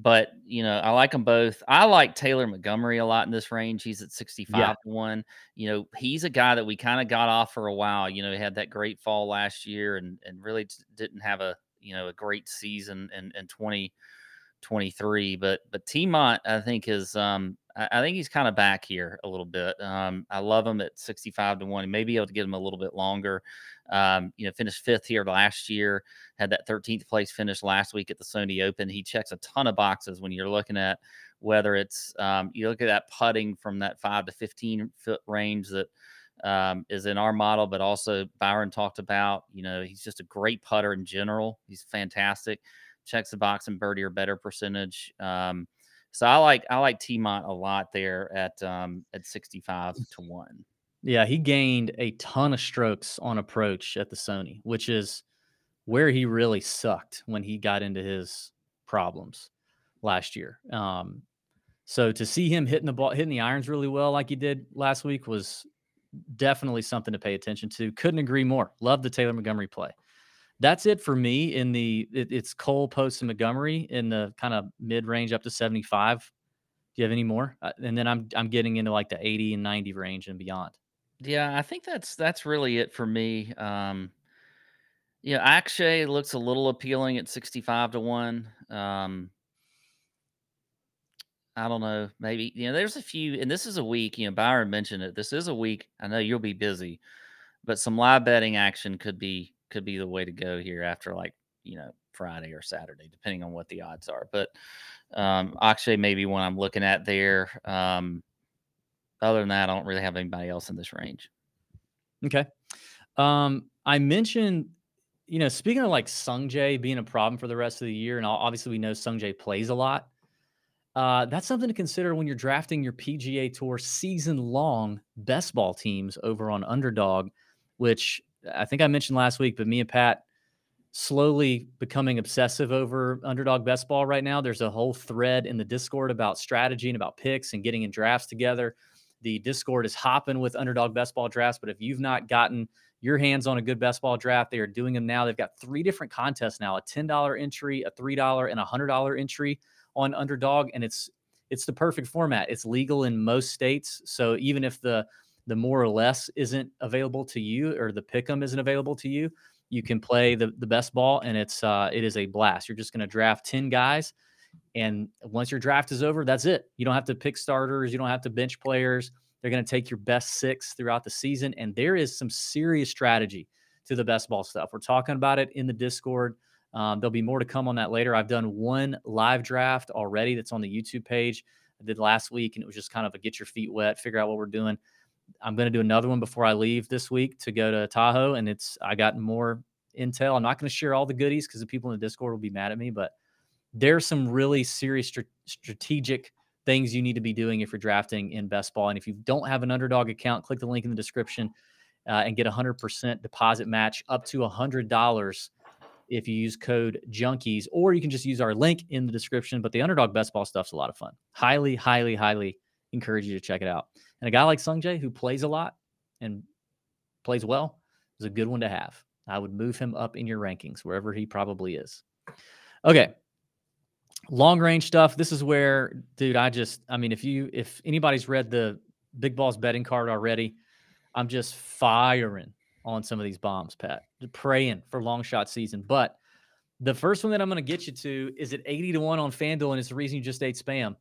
but you know, I like them both. I like Taylor Montgomery a lot in this range. He's at 65 yeah. to 1. You know, he's a guy that we kind of got off for a while. You know, he had that great fall last year and and really didn't have a, you know, a great season in in 2023, but but Tmont I think is um I, I think he's kind of back here a little bit. Um I love him at 65 to 1. He may be able to get him a little bit longer. Um, you know, finished fifth here last year, had that 13th place finish last week at the Sony Open. He checks a ton of boxes when you're looking at whether it's um, you look at that putting from that five to 15 foot range that um, is in our model, but also Byron talked about. You know, he's just a great putter in general. He's fantastic. Checks the box and birdie or better percentage. Um, so I like I like Tmont a lot there at um, at 65 to one. Yeah, he gained a ton of strokes on approach at the Sony, which is where he really sucked when he got into his problems last year. Um, so to see him hitting the ball, hitting the irons really well, like he did last week, was definitely something to pay attention to. Couldn't agree more. Love the Taylor Montgomery play. That's it for me in the it, it's Cole Poston Montgomery in the kind of mid range up to 75. Do you have any more? Uh, and then I'm I'm getting into like the 80 and 90 range and beyond. Yeah, I think that's that's really it for me. Um, yeah, Akshay looks a little appealing at 65 to 1. Um, I don't know. Maybe, you know, there's a few, and this is a week, you know, Byron mentioned it. This is a week. I know you'll be busy, but some live betting action could be could be the way to go here after like, you know, Friday or Saturday, depending on what the odds are. But um Akshay may be one I'm looking at there. Um other than that, I don't really have anybody else in this range. Okay. Um, I mentioned, you know, speaking of like Sungjae being a problem for the rest of the year, and obviously we know Sungjae plays a lot. Uh, that's something to consider when you're drafting your PGA Tour season long best ball teams over on Underdog, which I think I mentioned last week, but me and Pat slowly becoming obsessive over Underdog best ball right now. There's a whole thread in the Discord about strategy and about picks and getting in drafts together. The Discord is hopping with underdog best ball drafts. But if you've not gotten your hands on a good best ball draft, they are doing them now. They've got three different contests now: a ten dollar entry, a three dollar, and a hundred dollar entry on underdog, and it's it's the perfect format. It's legal in most states, so even if the the more or less isn't available to you or the pick'em isn't available to you, you can play the the best ball, and it's uh, it is a blast. You're just going to draft ten guys and once your draft is over, that's it. You don't have to pick starters, you don't have to bench players. They're going to take your best six throughout the season. And there is some serious strategy to the best ball stuff. We're talking about it in the Discord. Um, there'll be more to come on that later. I've done one live draft already that's on the YouTube page. I did last week, and it was just kind of a get your feet wet, figure out what we're doing. I'm going to do another one before I leave this week to go to Tahoe, and it's I got more intel. I'm not going to share all the goodies because the people in the Discord will be mad at me, but there's some really serious strategic things you need to be doing if you're drafting in best ball. And if you don't have an underdog account, click the link in the description uh, and get a 100% deposit match up to $100 if you use code junkies, or you can just use our link in the description. But the underdog best ball stuff's a lot of fun. Highly, highly, highly encourage you to check it out. And a guy like Sungjae who plays a lot and plays well is a good one to have. I would move him up in your rankings wherever he probably is. Okay, long range stuff. This is where, dude, I just, I mean, if you, if anybody's read the Big Balls betting card already, I'm just firing on some of these bombs, Pat, praying for long shot season. But the first one that I'm going to get you to is at 80 to 1 on FanDuel, and it's the reason you just ate spam.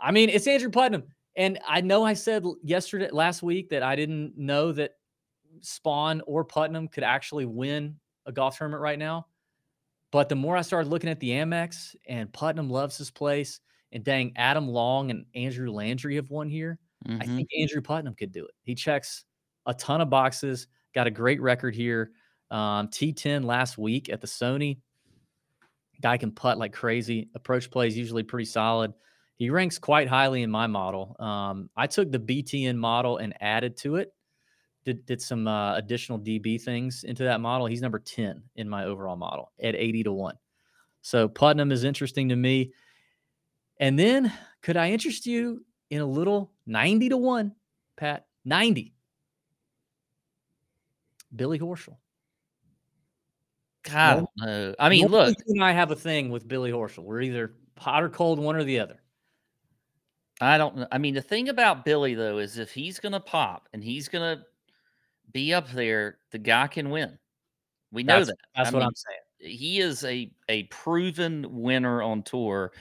I mean, it's Andrew Putnam. And I know I said yesterday, last week, that I didn't know that Spaun or Putnam could actually win a golf tournament right now. But the more I started looking at the Amex and Putnam loves this place, and dang, Adam Long and Andrew Landry have won here. I Mhm. think Andrew Putnam could do it. He checks a ton of boxes, got a great record here. Um, T10 last week at the Sony. Guy can putt like crazy. Approach play is usually pretty solid. He ranks quite highly in my model. Um, I took the BTN model and added to it. Did, did some uh, additional DB things into that model. He's number 10 in my overall model at 80 to 1. So Putnam is interesting to me. And then could I interest you in a little 90 to 1, Pat? 90. Billy Horschel. I No- don't know. I mean, look, you and I have a thing with Billy Horschel. We're either hot or cold, one or the other. I don't know. I mean, the thing about Billy though is if he's gonna pop and he's gonna be up there, the guy can win. We know That's, that. that's I what mean, I'm saying. he is a a proven winner on tour.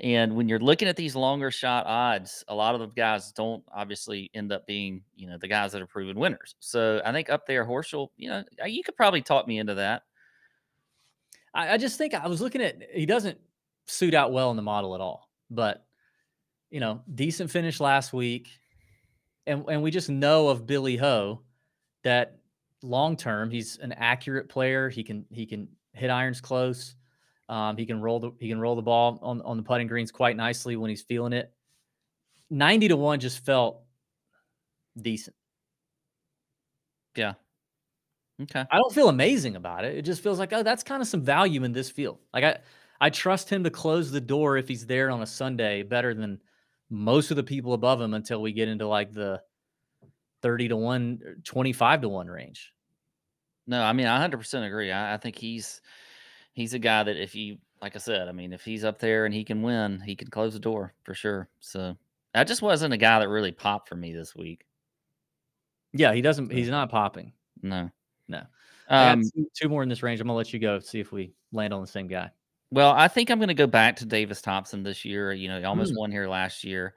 And when you're looking at these longer shot odds, a lot of the guys don't obviously end up being, you know, the guys that are proven winners. So I think up there, Horschel, you know, uh, you could probably talk me into that. I, I just think I was looking at he doesn't suit out well in the model at all. But you know, decent finish last week. And and we just know of Billy Ho that long term he's an accurate player. He can he can hit irons close. Um, he can roll the he can roll the ball on, on the putting greens quite nicely when he's feeling it. 90 to 1 just felt decent. Yeah. Okay. I don't feel amazing about it. It just feels like, oh, that's kind of some value in this field. Like I, I trust him to close the door if he's there on a Sunday better than most of the people above him until we get into like the 30 to 1, 25 to 1 range. No, I mean, I 100% agree. I, I think he's he's a guy that if you, like I said, I mean, if he's up there and he can win, he can close the door for sure. So I just wasn't a guy that really popped for me this week. Yeah, he doesn't, he's not popping. No, No. Um, two, two more in this range. I'm going to let you go see if we land on the same guy. Well, I think I'm going to go back to Davis Thompson this year. You know, he almost Mm. won here last year.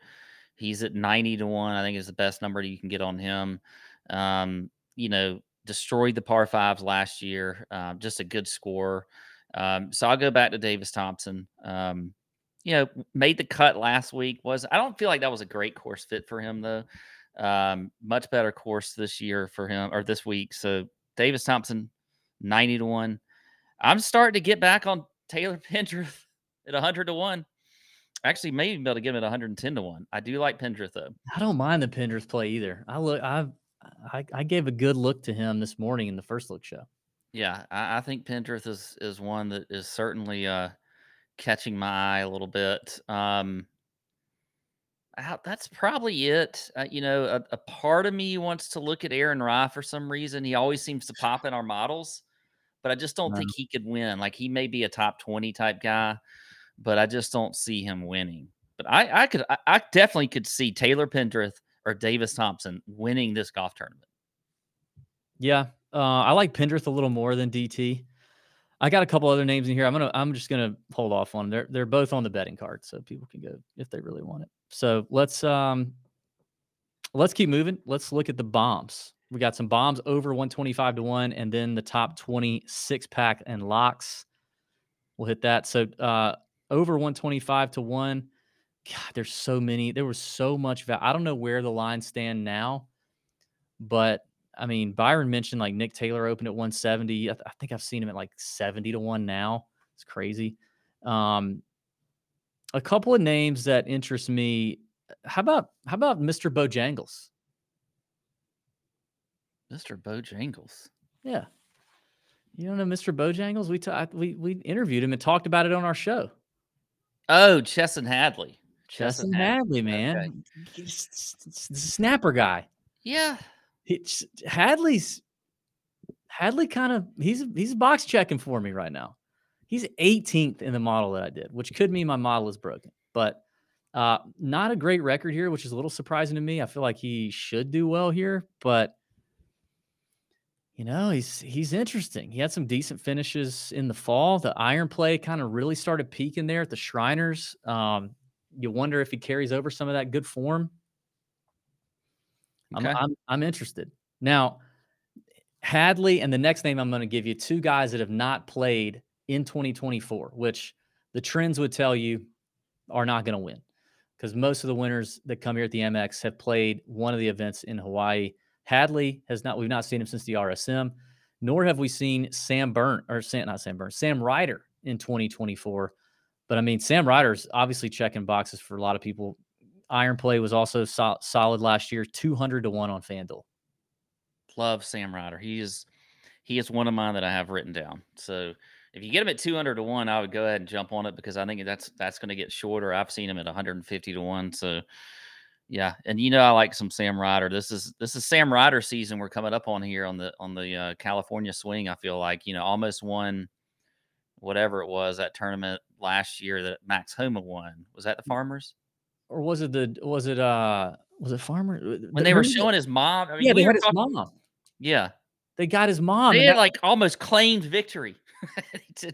He's at 90 to 1. I think is the best number you can get on him. Um, you know, destroyed the par fives last year. Um, just a good score. Um, so I'll go back to Davis Thompson. Um, you know, made the cut last week. Was I don't feel like that was a great course fit for him though. Um, much better course this year for him or this week. So Davis Thompson, 90 to 1. I'm starting to get back on Taylor Pendrith at 100 to 1. Actually, maybe be able to get him at 110 to 1. I do like Pendrith though. I don't mind the Penders play either. I look, I, I, I gave a good look to him this morning in the first look show. Yeah, I, I think Pendrith is is one that is certainly uh catching my eye a little bit. Um that's probably it. Uh, you know, a, a part of me wants to look at Aaron Rai for some reason. He always seems to pop in our models, but I just don't No. think he could win. Like he may be a top 20 type guy, but I just don't see him winning. But I, I could I, I definitely could see Taylor Pendrith or Davis Thompson winning this golf tournament. Yeah, uh, I like Pendrith a little more than DT. I got a couple other names in here. I'm gonna I'm just gonna hold off on them. They're they're both on the betting card, so people can go if they really want it. So let's um let's keep moving. Let's look at the bombs. We got some bombs over 125 to one, and then the top 26 pack and locks. We'll hit that. So uh over 125 to one. God, there's so many. There was so much. Va- I don't know where the lines stand now, but I mean, Byron mentioned like Nick Taylor opened at 170. I, th- I think I've seen him at like 70 to 1 now. It's crazy. Um, a couple of names that interest me. How about how about Mr. Bojangles? Mr. Bojangles. Yeah. You don't know Mr. Bojangles? We ta- we we interviewed him and talked about it on our show. Oh, Chesson Hadley. Justin Hadley, man, S- s- s- snapper guy. Yeah. It's Hadley's Hadley kind of he's he's box checking for me right now. He's 18th in the model that I did, which could mean my model is broken, but uh not a great record here, which is a little surprising to me. I feel like he should do well here, but you know, he's he's interesting. He had some decent finishes in the fall. The iron play kind of really started peaking there at the Shriners. Um, you wonder if he carries over some of that good form. I'm, Okay. I'm I'm interested. Now, Hadley, and the next name I'm going to give you two guys that have not played in 2024, which the trends would tell you are not going to win because most of the winners that come here at the Amex have played one of the events in Hawaii. Hadley has not, we've not seen him since the RSM, nor have we seen Sam Burn or Sam, not Sam Burn, Sam Ryder in 2024. But I mean, Sam Ryder's obviously checking boxes for a lot of people. Iron play was also so- solid last year, 200 to 1 on FanDuel. Love Sam Ryder. He is he is one of mine that I have written down. So if you get him at 200 to 1, I would go ahead and jump on it because I think that's that's going to get shorter. I've seen him at 150 to 1. So yeah, and you know I like some Sam Ryder. This is this is Sam Ryder season we're coming up on here on the on the uh, California swing. I feel like, you know, almost won whatever it was that tournament last year that Max Homa won. Was that the Farmers? Or was it the was it uh was it Farmer When they were showing his mom, I mean, Yeah, they had his talking- mom. Yeah, They got his mom. they had that- like almost claimed victory.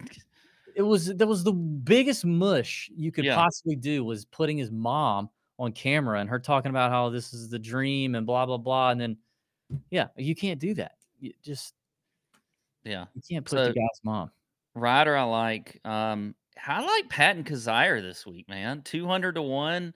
It was that was the biggest mush you could Yeah. possibly do was putting his mom on camera and her talking about how this is the dream and blah blah blah and then yeah you can't do that you just yeah, you can't put So- the guy's mom Ryder I like. Um, I like Patton Kizzire this week, man. Two hundred to one.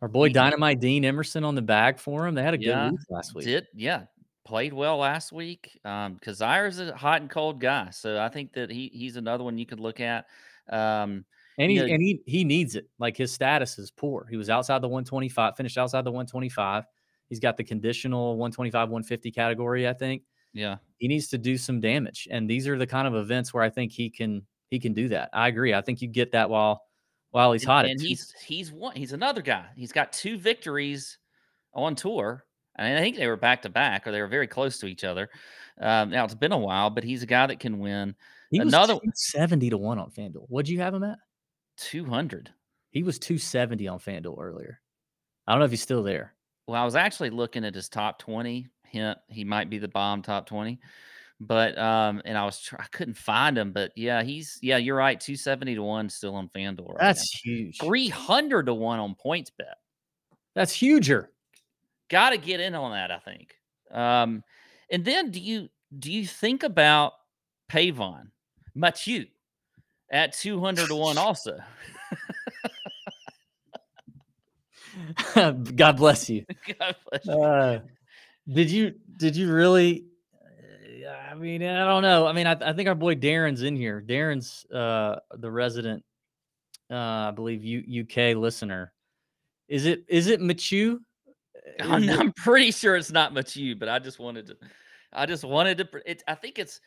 our boy dynamite dean emerson on the bag for him they had a good Yeah, week last week Did yeah, played well last week. Um, Kizzire's a hot and cold guy, so I think that he he's another one you could look at. Um, and he and he he needs it. Like his status is poor. He was outside the 125 finished outside the 125 he's got the conditional 125 150 category i think. Yeah, he needs to do some damage and these are the kind of events where i think he can he can do that. I agree. I think you get that while while he's and, hot. and he's he's one. He's another guy. He's got two victories on tour. And I think they were back to back, or they were very close to each other. Um, now it's been a while, but he's a guy that can win. He was another- 70 to 1 on fanduel. What'd you have him at two hundred. he was 270 on fanduel earlier i don't know if he's still there Well, I was actually looking at his top 20. Hint, he might be the bomb top 20. But um, and I was try- I couldn't find him, but yeah, he's yeah, you're right. 270 to 1 still on FanDuel right that's huge 300 to 1 on PointsBet. that's huger Got to get in on that, I think. Um, and then do you do you think about Pavon Matthieu at 200 to 1 also? god bless you God bless you. Uh, did you did you really? I mean, I don't know. I mean, I, I think our boy Darren's in here. Darren's uh, the resident, uh, I believe, U, UK listener. Is it is it Machu? I'm, I'm pretty sure it's not Machu, but I just wanted to. I just wanted to. It, I think it's.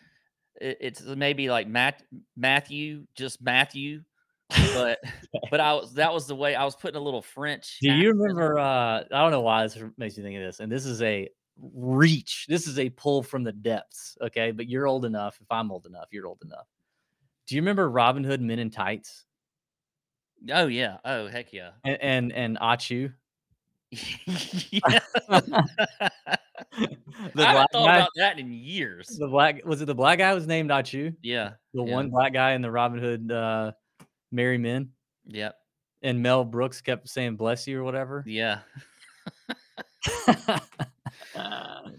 It- It's maybe like Matt Matthew, just Matthew, but but I was that was the way I was putting a little French. Do you remember? Uh, I don't know why this makes you think of this, and this is a reach. This is a pull from the depths. Okay, but you're old enough. If I'm old enough, you're old enough. Do you remember Robin Hood Men in Tights Oh yeah. Oh heck yeah. and and, and Ahchoo? Yeah. The I haven't black thought guy. about that in years. The black was it the black guy was named Ahchoo? Yeah. The yeah, one black guy in the Robin Hood uh Merry Men. Yep. And Mel Brooks kept saying bless you or whatever. Yeah.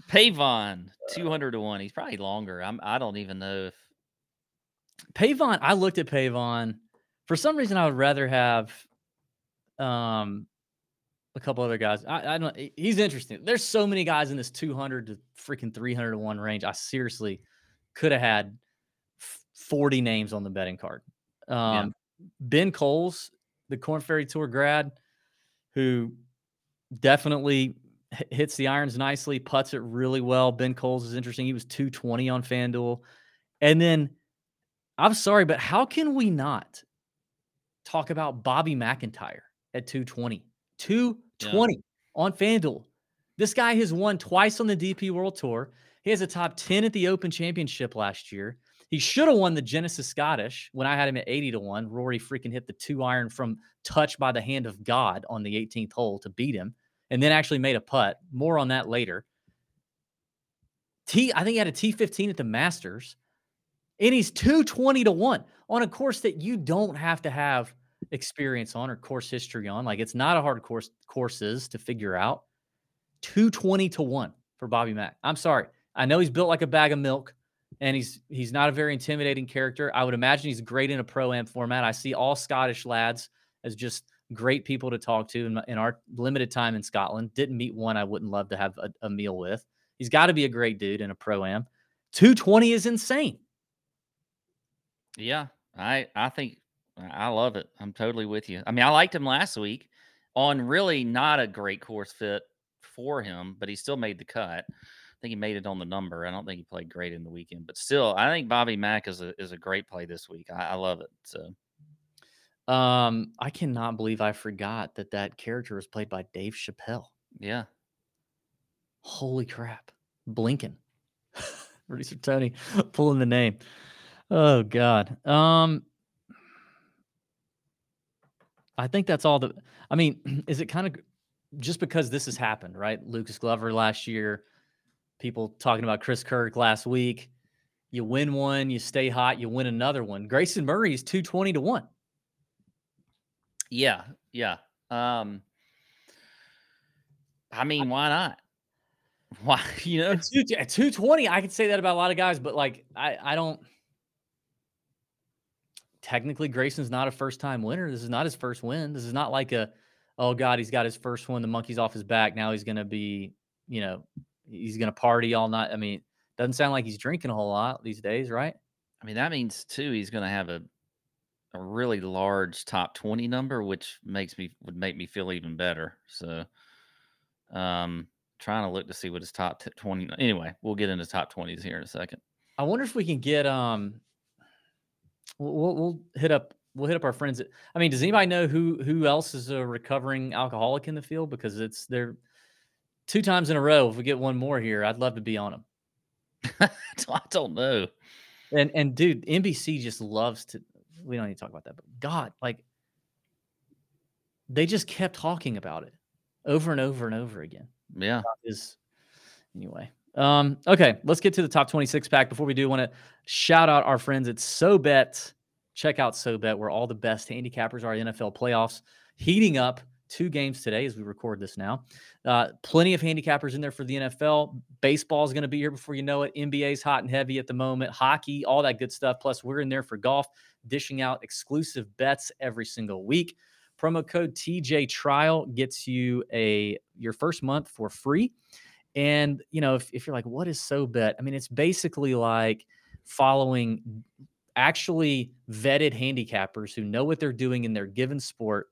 Pavon, two hundred to one. He's probably longer. I'm. I don't even know if. Pavon, I looked at Pavon. For some reason, I would rather have um a couple other guys. I, I don't. He's interesting. There's so many guys in this 200 to freaking 300 to one range. I seriously could have had 40 names on the betting card. Um, Ben Coles, the Corn Ferry Tour grad, who definitely hits the irons nicely, puts it really well. Ben Coles is interesting. He was 220 on FanDuel. And then I'm sorry, but how can we not talk about Bobby MacIntyre at 220? 220 on FanDuel. This guy has won twice on the DP World Tour. He has a top 10 at the Open Championship last year. He should have won the Genesis Scottish when I had him at 80 to 1. Rory freaking hit the two iron from touch by the hand of God on the 18th hole to beat him and then actually made a putt. More on that later. T, I think he had a T15 at the Masters, and he's 220 to 1 on a course that you don't have to have experience on or course history on. Like it's not a hard course courses to figure out. 220 to 1 for Bobby Mack. I'm sorry. I know he's built like a bag of milk, and he's he's not a very intimidating character. I would imagine he's great in a pro am format. I see all Scottish lads as just great people to talk to in, in our limited time in Scotland. Didn't meet one I wouldn't love to have a, a meal with. He's got to be a great dude in a pro am. 220 is insane. Yeah, I I think I love it. I'm totally with you. I mean, I liked him last week on really not a great course fit for him, but he still made the cut. I think he made it on the number. I don't think he played great in the weekend, but still, I think Bobby Mack is a is a great play this week. I, I love it. So, Um, I cannot believe I forgot that that character was played by Dave Chappelle. yeah, Holy crap. Blinkin. Producer Tony pulling the name. Oh God. Um I think that's all the I mean, is it kind of just because this has happened, right? Lucas Glover last year, people talking about Chris Kirk last week. You win one, you stay hot, you win another one. Grayson Murray is 220 to 1. yeah, yeah. Um, I mean, why not? Why you know? At two- at 220, I could say that about a lot of guys, but like I, I don't technically Grayson's not a first time winner. This is not his first win. This is not like a oh god, he's got his first one, the monkey's off his back. Now he's gonna be, you know, he's gonna party all night. I mean, doesn't sound like he's drinking a whole lot these days, right? I mean, that means too he's going to have a a really large top 20 number which makes me would make me feel even better. So um trying to look to see what his top t- 20 anyway, we'll get into top 20s here in a second. I wonder if we can get um we'll, we'll, hit up we'll hit up our friends. At, I mean, does anybody know who who else is a recovering alcoholic in the field? Because it's they're two times in a row. If we get one more here, I'd love to be on them. I don't know. And and dude, NBC just loves to. We don't need to talk about that, but God, like they just kept talking about it over and over and over again. Yeah. Is anyway. Um, okay, let's get to the top 26 pack. Before we do, want to shout out our friends at SoBet. Check out SoBet, where all the best handicappers are NFL playoffs heating up. Two games today as we record this now. Uh, plenty of handicappers in there for the NFL. Baseball is going to be here before you know it. NBA's hot and heavy at the moment. Hockey, all that good stuff. Plus, we're in there for golf, dishing out exclusive bets every single week. Promo code TJ Trial gets you a your first month for free. And you know, if, if you're like, what is SoBet? I mean, it's basically like following actually vetted handicappers who know what they're doing in their given sport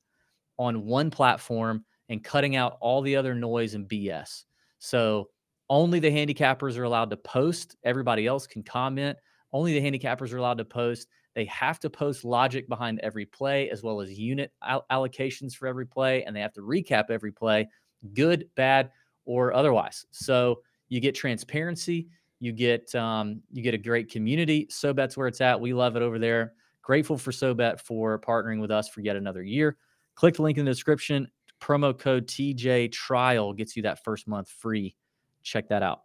on one platform and cutting out all the other noise and BS. So only the handicappers are allowed to post. Everybody else can comment. Only the handicappers are allowed to post. They have to post logic behind every play as well as unit allocations for every play, and they have to recap every play, good, bad, or otherwise. So you get transparency. You get um, you get a great community. SoBet's where it's at. We love it over there. Grateful for SoBet for partnering with us for yet another year. Click the link in the description. Promo code TJ Trial gets you that first month free. Check that out.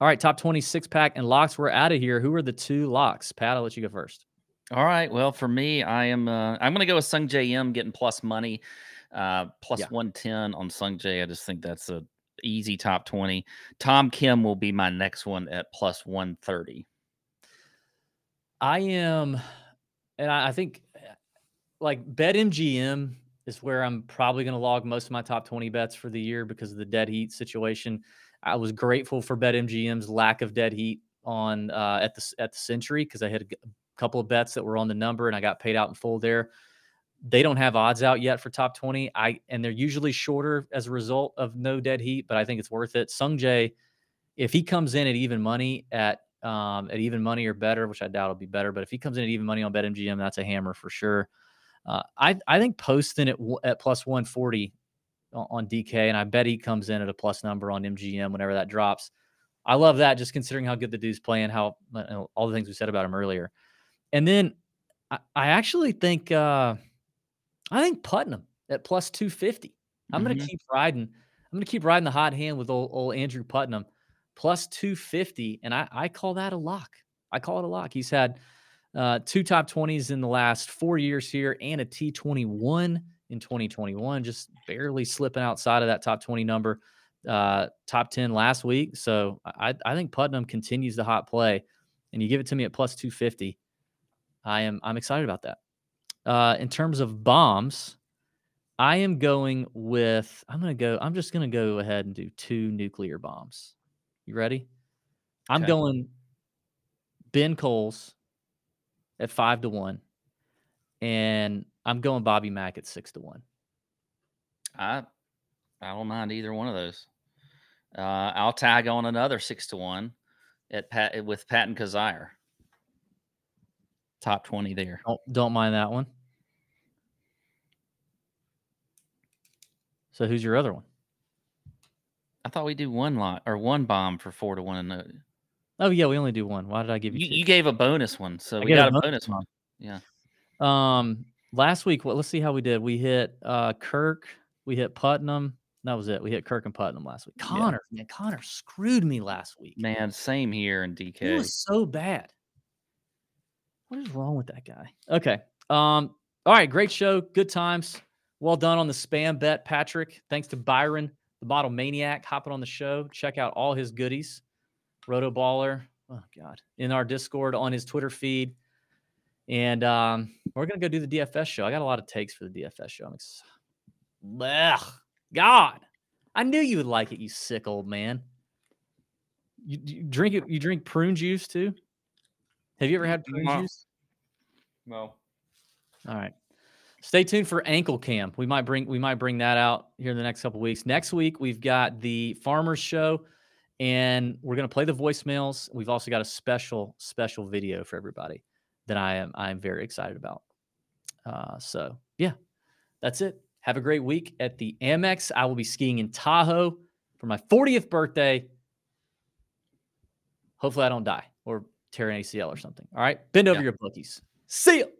All right, top 26 pack and locks. We're out of here. Who are the two locks? Pat, I'll let you go first. All right. Well, for me, I am uh, I'm gonna go with Sung Jae getting plus money, uh, plus Yeah. 110 on Sung Jae. I just think that's a easy top 20. Tom Kim will be my next one at plus 130. I am, and I, I think like BetMGM is where I'm probably going to log most of my top 20 bets for the year because of the dead heat situation. I was grateful for BetMGM's lack of dead heat on uh, at the at the Sentry because I had a couple of bets that were on the number and I got paid out in full there. They don't have odds out yet for top 20. I and they're usually shorter as a result of no dead heat, but I think it's worth it. Sung Jae, if he comes in at even money at um, at even money or better, which I doubt will be better, but if he comes in at even money on BetMGM, that's a hammer for sure. Uh, I I think Poston at at plus 140 o- on DK, and I bet he comes in at a plus number on MGM whenever that drops. I love that, just considering how good the dude's playing, how uh, uh, all the things we said about him earlier. And then I, I actually think uh, I think Putnam at plus 250. I'm Mhm. gonna keep riding. I'm gonna keep riding the hot hand with old, old Andrew Putnam plus 250, and I I call that a lock. I call it a lock. He's had uh, two top 20s in the last four years here and a T21 in 2021, just barely slipping outside of that top 20 number. uh, top 10 last week. So I, I think Putnam continues the hot play and you give it to me at plus 250. I am, I'm excited about that. Uh, in terms of bombs, I am going with, I'm going to go, I'm just going to go ahead and do two nuclear bombs. You ready? I'm Okay. going Ben Coles at five to one. And I'm going Bobby Mack at six to one. I I don't mind either one of those. Uh, I'll tag on another six to one at Pat with Patton Kizzire. Top twenty there. Don't, don't mind that one. So who's your other one? I thought we do one lot or one bomb for four to one. And no- Oh yeah, we only do one. Why did I give you, you, you gave a bonus one, so I we got a bonus bonus one. Yeah. Um, last week, well, let's see how we did. We hit uh Kirk, we hit Putnam. That was it. We hit Kirk and Putnam last week. Yeah. Connor, man, Connor screwed me last week. Man, same here in he DK. was so bad. What is wrong with that guy? Okay. Um. All right. Great show. Good times. Well done on the spam bet, Patrick. Thanks to Byron, the Model Maniac, hopping on the show. Check out all his goodies. RotoBaller. Oh God. In our Discord on his Twitter feed. And um, we're gonna go do the DFS show. I got a lot of takes for the DFS show. I'm ex- Blech. God, I knew you would like it, you sick old man. You, you drink it. You drink prune juice too. Have you ever had prune No. juice? Well, All right. Stay tuned for ankle camp. We might bring we might bring that out here in the next couple weeks. Next week we've got the farmers show, and we're gonna play the voicemails. We've also got a special special video for everybody that I am I am very excited about. Uh, so yeah, that's it. Have a great week at the Amex. I will be skiing in Tahoe for my 40th birthday. Hopefully I don't die or tear an ACL or something. All right, bend over Yeah. your bookies. See ya. oh.